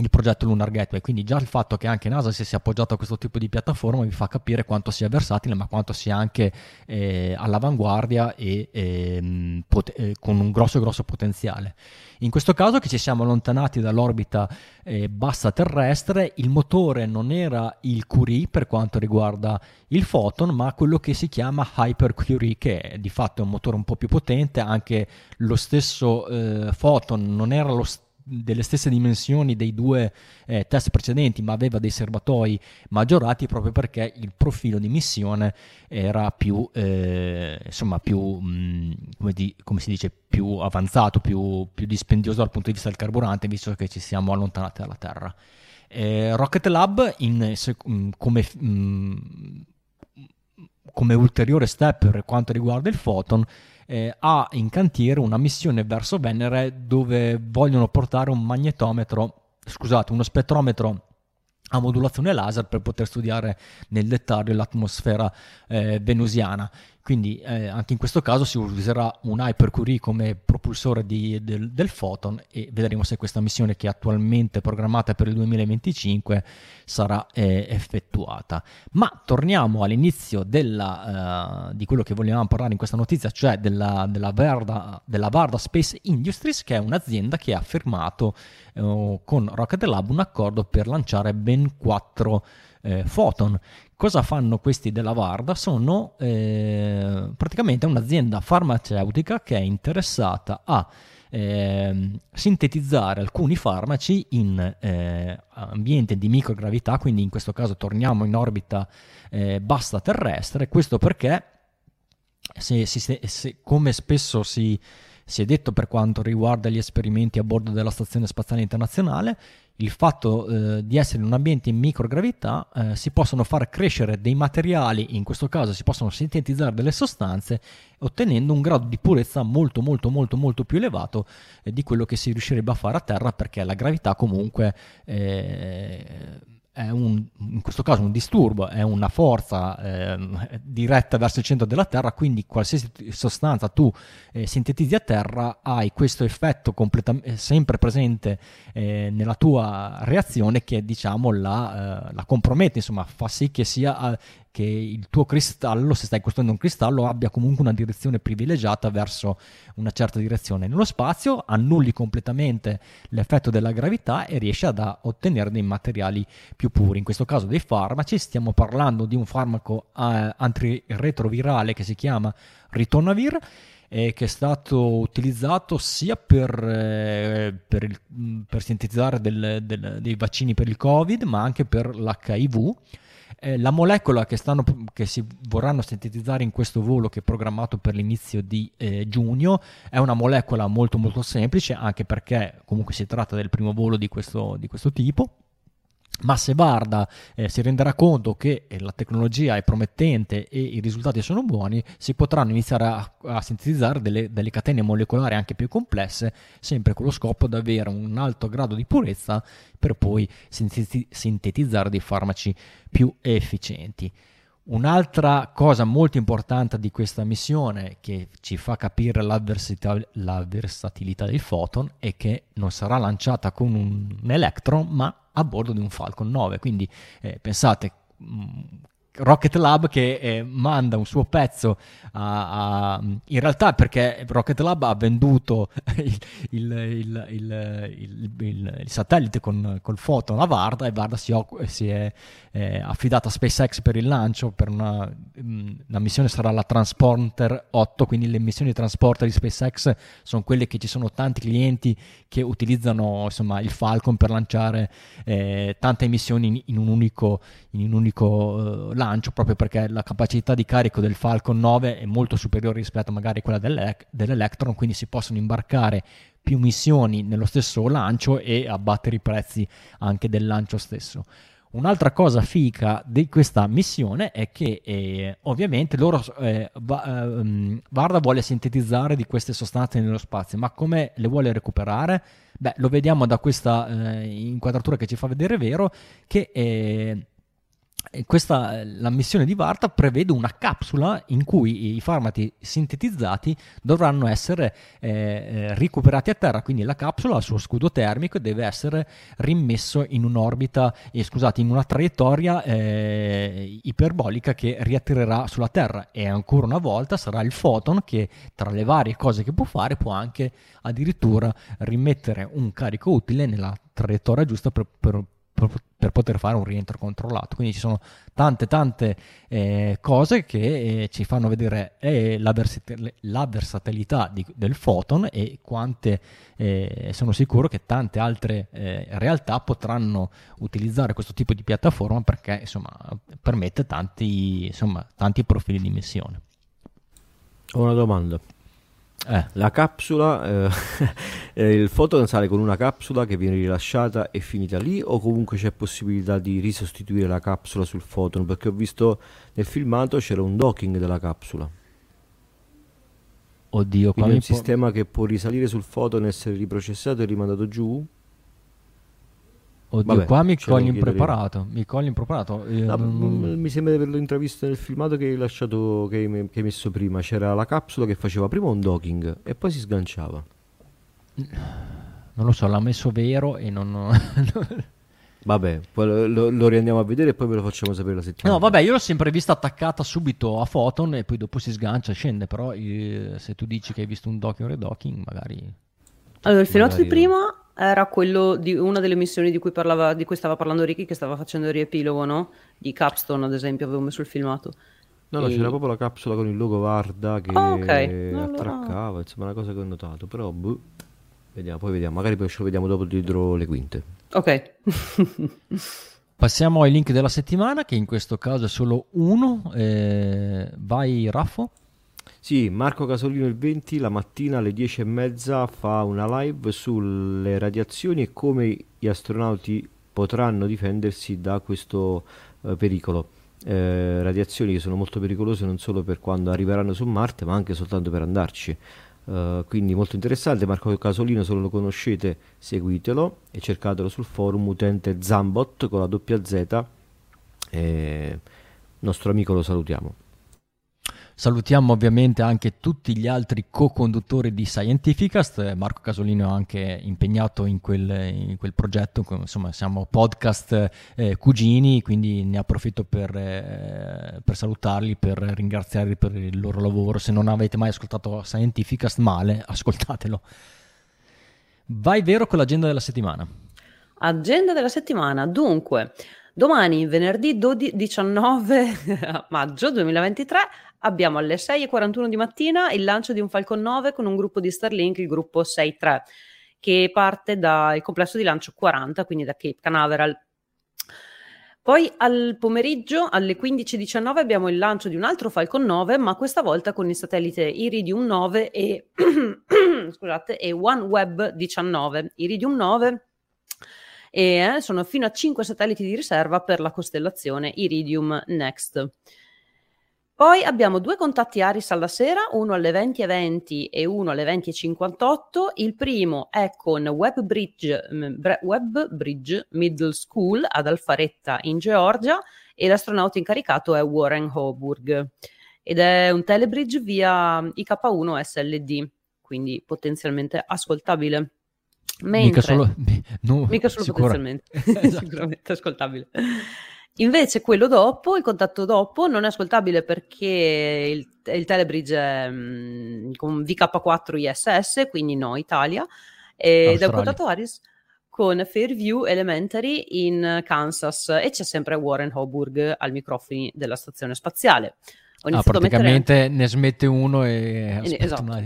Il progetto Lunar Gateway, quindi già il fatto che anche NASA si sia appoggiato a questo tipo di piattaforma vi fa capire quanto sia versatile, ma quanto sia anche eh, all'avanguardia e eh, pot- eh, con un grosso grosso potenziale. In questo caso che ci siamo allontanati dall'orbita eh, bassa terrestre, il motore non era il Curie per quanto riguarda il Photon, ma quello che si chiama Hyper Curie, che è di fatto un motore un po' più potente, anche lo stesso eh, Photon non era lo stesso delle stesse dimensioni dei due eh, test precedenti, ma aveva dei serbatoi maggiorati proprio perché il profilo di missione era più, eh, insomma, più, mh, mm, come, di, come, si dice, più avanzato, più, più, dispendioso dal punto di vista del carburante, visto che ci siamo allontanati dalla Terra. Eh, Rocket Lab, in, se, mh, mm, come, mh, mm, come ulteriore step per quanto riguarda il Photon, eh, ha in cantiere una missione verso Venere dove vogliono portare un magnetometro, scusate, uno spettrometro a modulazione laser per poter studiare nel dettaglio l'atmosfera eh, venusiana. Quindi eh, anche in questo caso si userà un Hypercurie come propulsore di, del, del, Photon e vedremo se questa missione che è attualmente programmata per il 2025 sarà eh, effettuata. Ma torniamo all'inizio della, uh, di quello che vogliamo parlare in questa notizia, cioè della, della, Varda, della Varda Space Industries, che è un'azienda che ha firmato uh, con Rocket Lab un accordo per lanciare ben quattro eh, Photon. Cosa fanno questi della Varda? Sono eh, praticamente un'azienda farmaceutica che è interessata a eh, sintetizzare alcuni farmaci in eh, ambiente di microgravità, quindi in questo caso torniamo in orbita eh, bassa terrestre, questo perché se, se, se, come spesso si, si è detto per quanto riguarda gli esperimenti a bordo della Stazione Spaziale Internazionale, il fatto eh, di essere in un ambiente in microgravità eh, si possono far crescere dei materiali, in questo caso si possono sintetizzare delle sostanze ottenendo un grado di purezza molto molto molto molto più elevato eh, di quello che si riuscirebbe a fare a terra perché la gravità comunque eh, un, in questo caso un disturbo, è una forza eh, diretta verso il centro della Terra, quindi qualsiasi sostanza tu eh, sintetizzi a terra hai questo effetto completam- sempre presente eh, nella tua reazione che diciamo la, eh, la compromette, insomma fa sì che sia che il tuo cristallo, se stai costruendo un cristallo, abbia comunque una direzione privilegiata verso una certa direzione. Nello spazio annulli completamente l'effetto della gravità e riesci ad ottenere dei materiali più puri. In questo caso dei farmaci, stiamo parlando di un farmaco eh, antiretrovirale che si chiama Ritonavir eh, che è stato utilizzato sia per, eh, per, il, per sintetizzare del, del, dei vaccini per il Covid, ma anche per l'HIV eh, la molecola che, stanno, che, si vorranno sintetizzare in questo volo che è programmato per l'inizio di eh, giugno è una molecola molto molto semplice anche perché comunque si tratta del primo volo di questo, di questo tipo ma se Varda eh, si renderà conto che eh, la tecnologia è promettente e i risultati sono buoni, si potranno iniziare a, a sintetizzare delle, delle, catene molecolari anche più complesse, sempre con lo scopo di avere un alto grado di purezza per poi sinteti- sintetizzare dei farmaci più efficienti. Un'altra cosa molto importante di questa missione che ci fa capire la versatilità del Photon è che non sarà lanciata con un Electron ma a bordo di un Falcon 9. Quindi eh, pensate, mm, Rocket Lab che eh, manda un suo pezzo a, a, in realtà perché Rocket Lab ha venduto *laughs* il, il, il, il satellite con, col Photon a Varda e Varda si, si è eh, affidata a SpaceX per il lancio per una, mm, la missione sarà la Transporter 8 quindi le missioni di transporter di SpaceX sono quelle che ci sono tanti clienti che utilizzano insomma il Falcon per lanciare eh, tante missioni in, in un unico, in un unico uh, lancio proprio perché la capacità di carico del Falcon 9 è molto superiore rispetto magari a quella dell'E- dell'Electron, quindi si possono imbarcare più missioni nello stesso lancio e abbattere i prezzi anche del lancio stesso. Un'altra cosa fica di questa missione è che eh, ovviamente loro, eh, va, eh, Varda vuole sintetizzare di queste sostanze nello spazio, ma come le vuole recuperare? Beh, lo vediamo da questa eh, inquadratura che ci fa vedere vero che eh, questa, la missione di Varta prevede una capsula in cui i farmaci sintetizzati dovranno essere eh, eh, recuperati a terra, quindi la capsula al suo scudo termico deve essere rimesso in un'orbita, eh, scusate, in una traiettoria eh, iperbolica che riattirerà sulla Terra. E ancora una volta sarà il Photon che tra le varie cose che può fare può anche addirittura rimettere un carico utile nella traiettoria giusta per, per per poter fare un rientro controllato. Quindi ci sono tante tante eh, cose che eh, ci fanno vedere eh, la, versat- la, versatilità di, del Photon e quante eh, sono sicuro che tante altre eh, realtà potranno utilizzare questo tipo di piattaforma perché insomma permette tanti, insomma, tanti profili di missione. Ho una domanda. Eh. La capsula, eh, *laughs* il Photon sale con una capsula che viene rilasciata e finita lì o comunque c'è possibilità di risostituire la capsula sul Photon? Perché ho visto nel filmato c'era un docking della capsula. Oddio, Quindi è un sistema che può risalire sul Photon, essere riprocessato e rimandato giù? Oddio, Vabbè, qua mi cogli impreparato. Mi cogli impreparato. No, non... Mi sembra di averlo intravisto nel filmato che hai lasciato, che hai, che hai messo prima. C'era la capsula che faceva prima un docking e poi si sganciava. Non lo so, l'ha messo vero e non. *laughs* Vabbè, poi lo, lo, riandiamo a vedere e poi ve lo facciamo sapere la settimana. No, vabbè, io l'ho sempre vista attaccata subito a Photon e poi dopo si sgancia e scende. Però eh, se tu dici che hai visto un docking o redocking, magari. Allora, il filmato di prima era quello di una delle missioni di cui, parlava, di cui stava parlando Ricky, che stava facendo il riepilogo, no? Di Capstone, ad esempio, avevo messo il filmato. No, no, e... c'era proprio la capsula con il logo Varda che oh, okay. attraccava, allora... insomma, una cosa che ho notato. Però, boh, vediamo, poi vediamo. Magari poi ce lo vediamo dopo dietro le quinte. Ok. *laughs* Passiamo ai link della settimana, che in questo caso è solo uno. Eh, vai, Raffo. Sì, Marco Casolino il 20 la mattina alle 10 e mezza fa una live sulle radiazioni e come gli astronauti potranno difendersi da questo eh, pericolo. Eh, radiazioni che sono molto pericolose non solo per quando arriveranno su Marte ma anche soltanto per andarci. Uh, quindi molto interessante, Marco Casolino se lo conoscete seguitelo e cercatelo sul forum utente Zambot con la doppia Z e nostro amico lo salutiamo. Salutiamo ovviamente anche tutti gli altri co-conduttori di Scientificast, Marco Casolino è anche impegnato in quel, in quel progetto, insomma siamo podcast eh, cugini, quindi ne approfitto per, eh, per, salutarli, per ringraziarli per il loro lavoro. Se non avete mai ascoltato Scientificast male, *laughs* ascoltatelo. Vai vero con l'agenda della settimana. Agenda della settimana, dunque... Domani, venerdì 12, 19 *laughs* maggio 2023, abbiamo alle 6.41 di mattina il lancio di un Falcon 9 con un gruppo di Starlink, il gruppo 6.3, che parte dal complesso di lancio 40, quindi da Cape Canaveral. Poi al pomeriggio alle 15.19 abbiamo il lancio di un altro Falcon 9, ma questa volta con il satellite Iridium 9 e, *clears throat* scusate, e OneWeb 19. Iridium 9 e eh, sono fino a 5 satelliti di riserva per la costellazione Iridium Next. Poi abbiamo due contatti Aris alla sera, uno alle 20.20 e uno alle 20.58. Il primo è con Webbridge, mm, Webbridge Middle School ad Alfaretta in Georgia e l'astronauta incaricato è Warren Hoburg ed è un telebridge via IK1 SLD, quindi potenzialmente ascoltabile. Mentre, *laughs* mica solo, no, mica solo potenzialmente, *laughs* *laughs* sicuramente ascoltabile. Invece quello dopo, il contatto dopo, non è ascoltabile perché il, il Telebridge è mh, con VK4 ISS, quindi no Italia, ed è un contatto Aris con Fairview Elementary in Kansas. E c'è sempre Warren Hoburg al microfono della stazione spaziale. Ah, praticamente mettere... ne smette uno e esatto. una...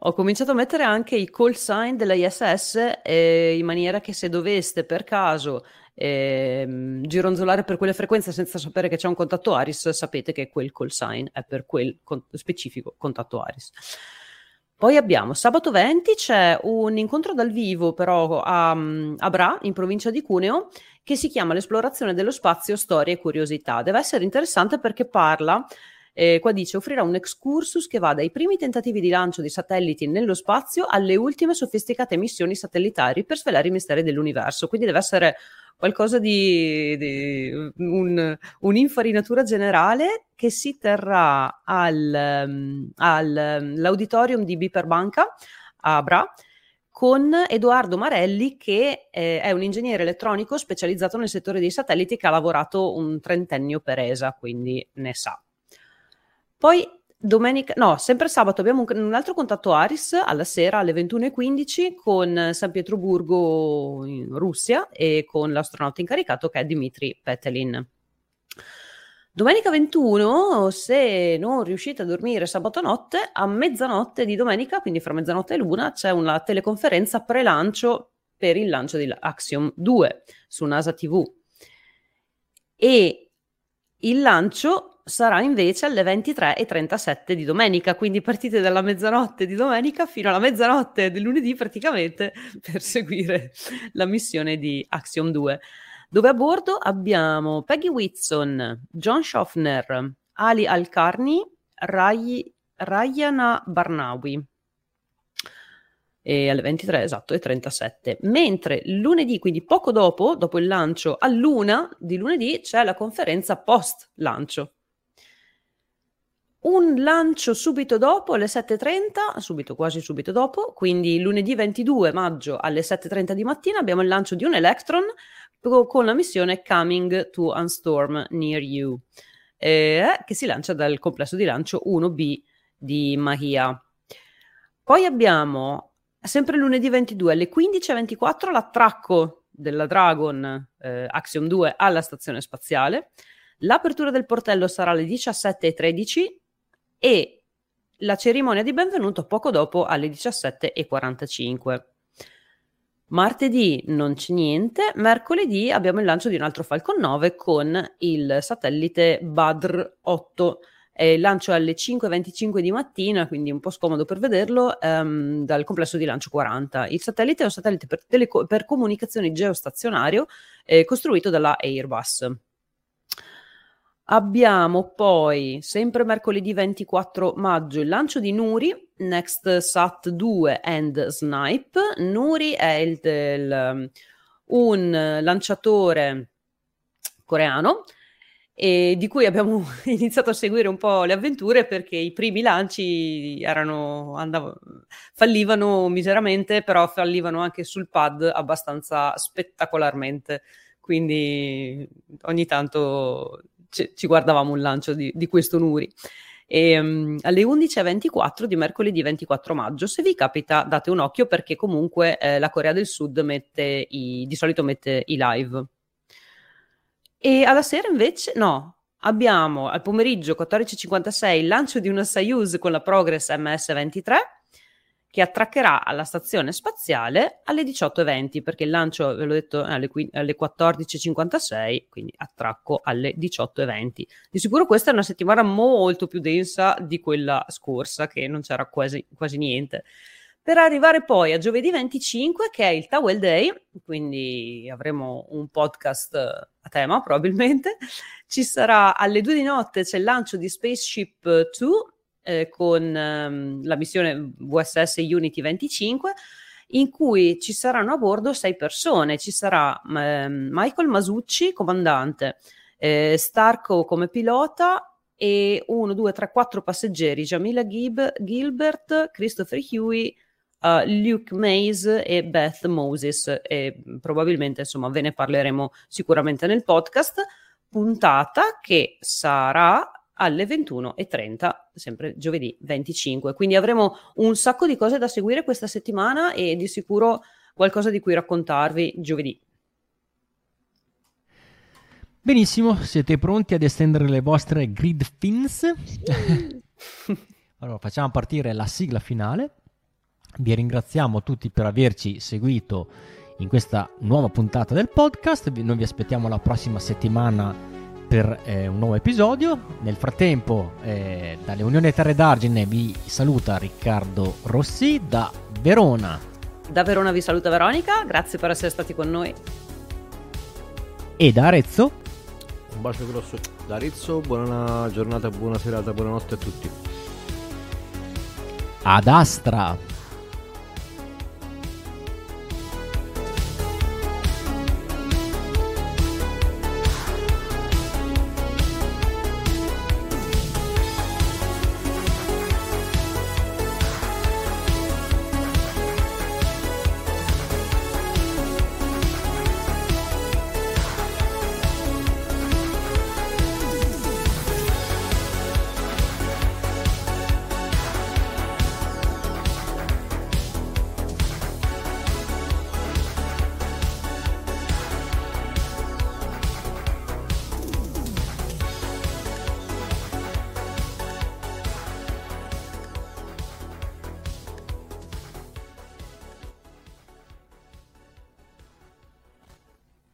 Ho cominciato a mettere anche i call sign della ISS eh, in maniera che se doveste per caso eh, gironzolare per quelle frequenze senza sapere che c'è un contatto ARIS, sapete che quel call sign è per quel con- specifico contatto ARIS. Poi abbiamo sabato 20 c'è un incontro dal vivo però a, a Bra, in provincia di Cuneo, che si chiama L'esplorazione dello spazio, storie e curiosità. Deve essere interessante perché parla, eh, qua dice, offrirà un excursus che va dai primi tentativi di lancio di satelliti nello spazio alle ultime sofisticate missioni satellitari per svelare i misteri dell'universo. Quindi deve essere qualcosa di, di un, un'infarinatura generale che si terrà al, um, all'auditorium di Biperbanca a Bra con Edoardo Marelli che eh, è un ingegnere elettronico specializzato nel settore dei satelliti che ha lavorato un trentennio per ESA, quindi ne sa. Poi Domenica, no, sempre sabato abbiamo un, un, altro contatto Aris alla sera alle 21.15 con San Pietroburgo in Russia e con l'astronauta incaricato che è Dmitry Petelin. Domenica 21, se non riuscite a dormire sabato notte, a mezzanotte di domenica, quindi fra mezzanotte e l'una, c'è una teleconferenza pre-lancio per il lancio di Axiom 2 su NASA TV. E il lancio sarà invece alle 23.37 di domenica, quindi partite dalla mezzanotte di domenica fino alla mezzanotte del lunedì praticamente per seguire la missione di Axiom 2, dove a bordo abbiamo Peggy Whitson, John Schaffner, Ali Al-Karni, Ray, Rayana Barnawi. E alle 23 esatto e 37 mentre lunedì quindi poco dopo dopo il lancio a luna di lunedì c'è la conferenza post lancio un lancio subito dopo alle 7.30, subito, quasi subito dopo, quindi lunedì 22 maggio alle 7.30 di mattina abbiamo il lancio di un Electron con la missione Coming to Unstorm Near You, eh, che si lancia dal complesso di lancio 1B di Mahia. Poi abbiamo, sempre lunedì 22 alle 15.24, l'attracco della Dragon eh, Axiom 2 alla stazione spaziale. L'apertura del portello sarà alle 17.13 e la cerimonia di benvenuto poco dopo alle 17.45. Martedì non c'è niente, mercoledì abbiamo il lancio di un altro Falcon 9 con il satellite Badr 8. il lancio alle 5.25 di mattina, quindi un po' scomodo per vederlo, um, dal complesso di lancio 40. Il satellite è un satellite per, teleco- per comunicazioni geostazionario eh, costruito dalla Airbus. Abbiamo poi, sempre mercoledì 24 maggio, il lancio di Nuri, Next Sat 2 and Snipe. Nuri è il, il, un lanciatore coreano e di cui abbiamo *laughs* iniziato a seguire un po' le avventure perché i primi lanci erano, andavo, fallivano miseramente, però fallivano anche sul pad abbastanza spettacolarmente. Quindi ogni tanto ci, ci guardavamo un lancio di, di questo Nuri. E, um, alle 11.24 di mercoledì 24 maggio. Se vi capita, date un occhio perché comunque eh, la Corea del Sud mette i, di solito mette i live. E alla sera invece, no, abbiamo al pomeriggio 14.56 il lancio di una Soyuz con la Progress MS-23 che attraccherà alla stazione spaziale alle 18.20 perché il lancio, ve l'ho detto, alle, alle 14.56, quindi attracco alle 18.20. Di sicuro questa è una settimana molto più densa di quella scorsa che non c'era quasi, quasi niente. Per arrivare poi a giovedì 25 che è il Towel Day, quindi avremo un podcast a tema *laughs* probabilmente, ci sarà alle 2 di notte c'è il lancio di Spaceship 2 eh, con ehm, la missione VSS Unity 25 in cui ci saranno a bordo sei persone. Ci sarà eh, Michael Masucci, comandante, eh, Starco come pilota e uno, due, tre, quattro passeggeri, Jamila Gib- Gilbert, Christopher Huey, uh, Luke Mays e Beth Moses e probabilmente insomma ve ne parleremo sicuramente nel podcast puntata che sarà alle 21.30, sempre giovedì 25. Quindi avremo un sacco di cose da seguire questa settimana e di sicuro qualcosa di cui raccontarvi giovedì. Benissimo, siete pronti ad estendere le vostre grid fins? *laughs* allora facciamo partire la sigla finale. Vi ringraziamo tutti per averci seguito in questa nuova puntata del podcast. Noi vi aspettiamo la prossima settimana per eh, un nuovo episodio. Nel frattempo, eh, dalle Unioni Terre d'Argine vi saluta Riccardo Rossi da Verona. Da Verona vi saluta Veronica, grazie per essere stati con noi. E da Arezzo. Un bacio grosso da Arezzo, buona giornata, buona serata, buonanotte a tutti. Ad Astra.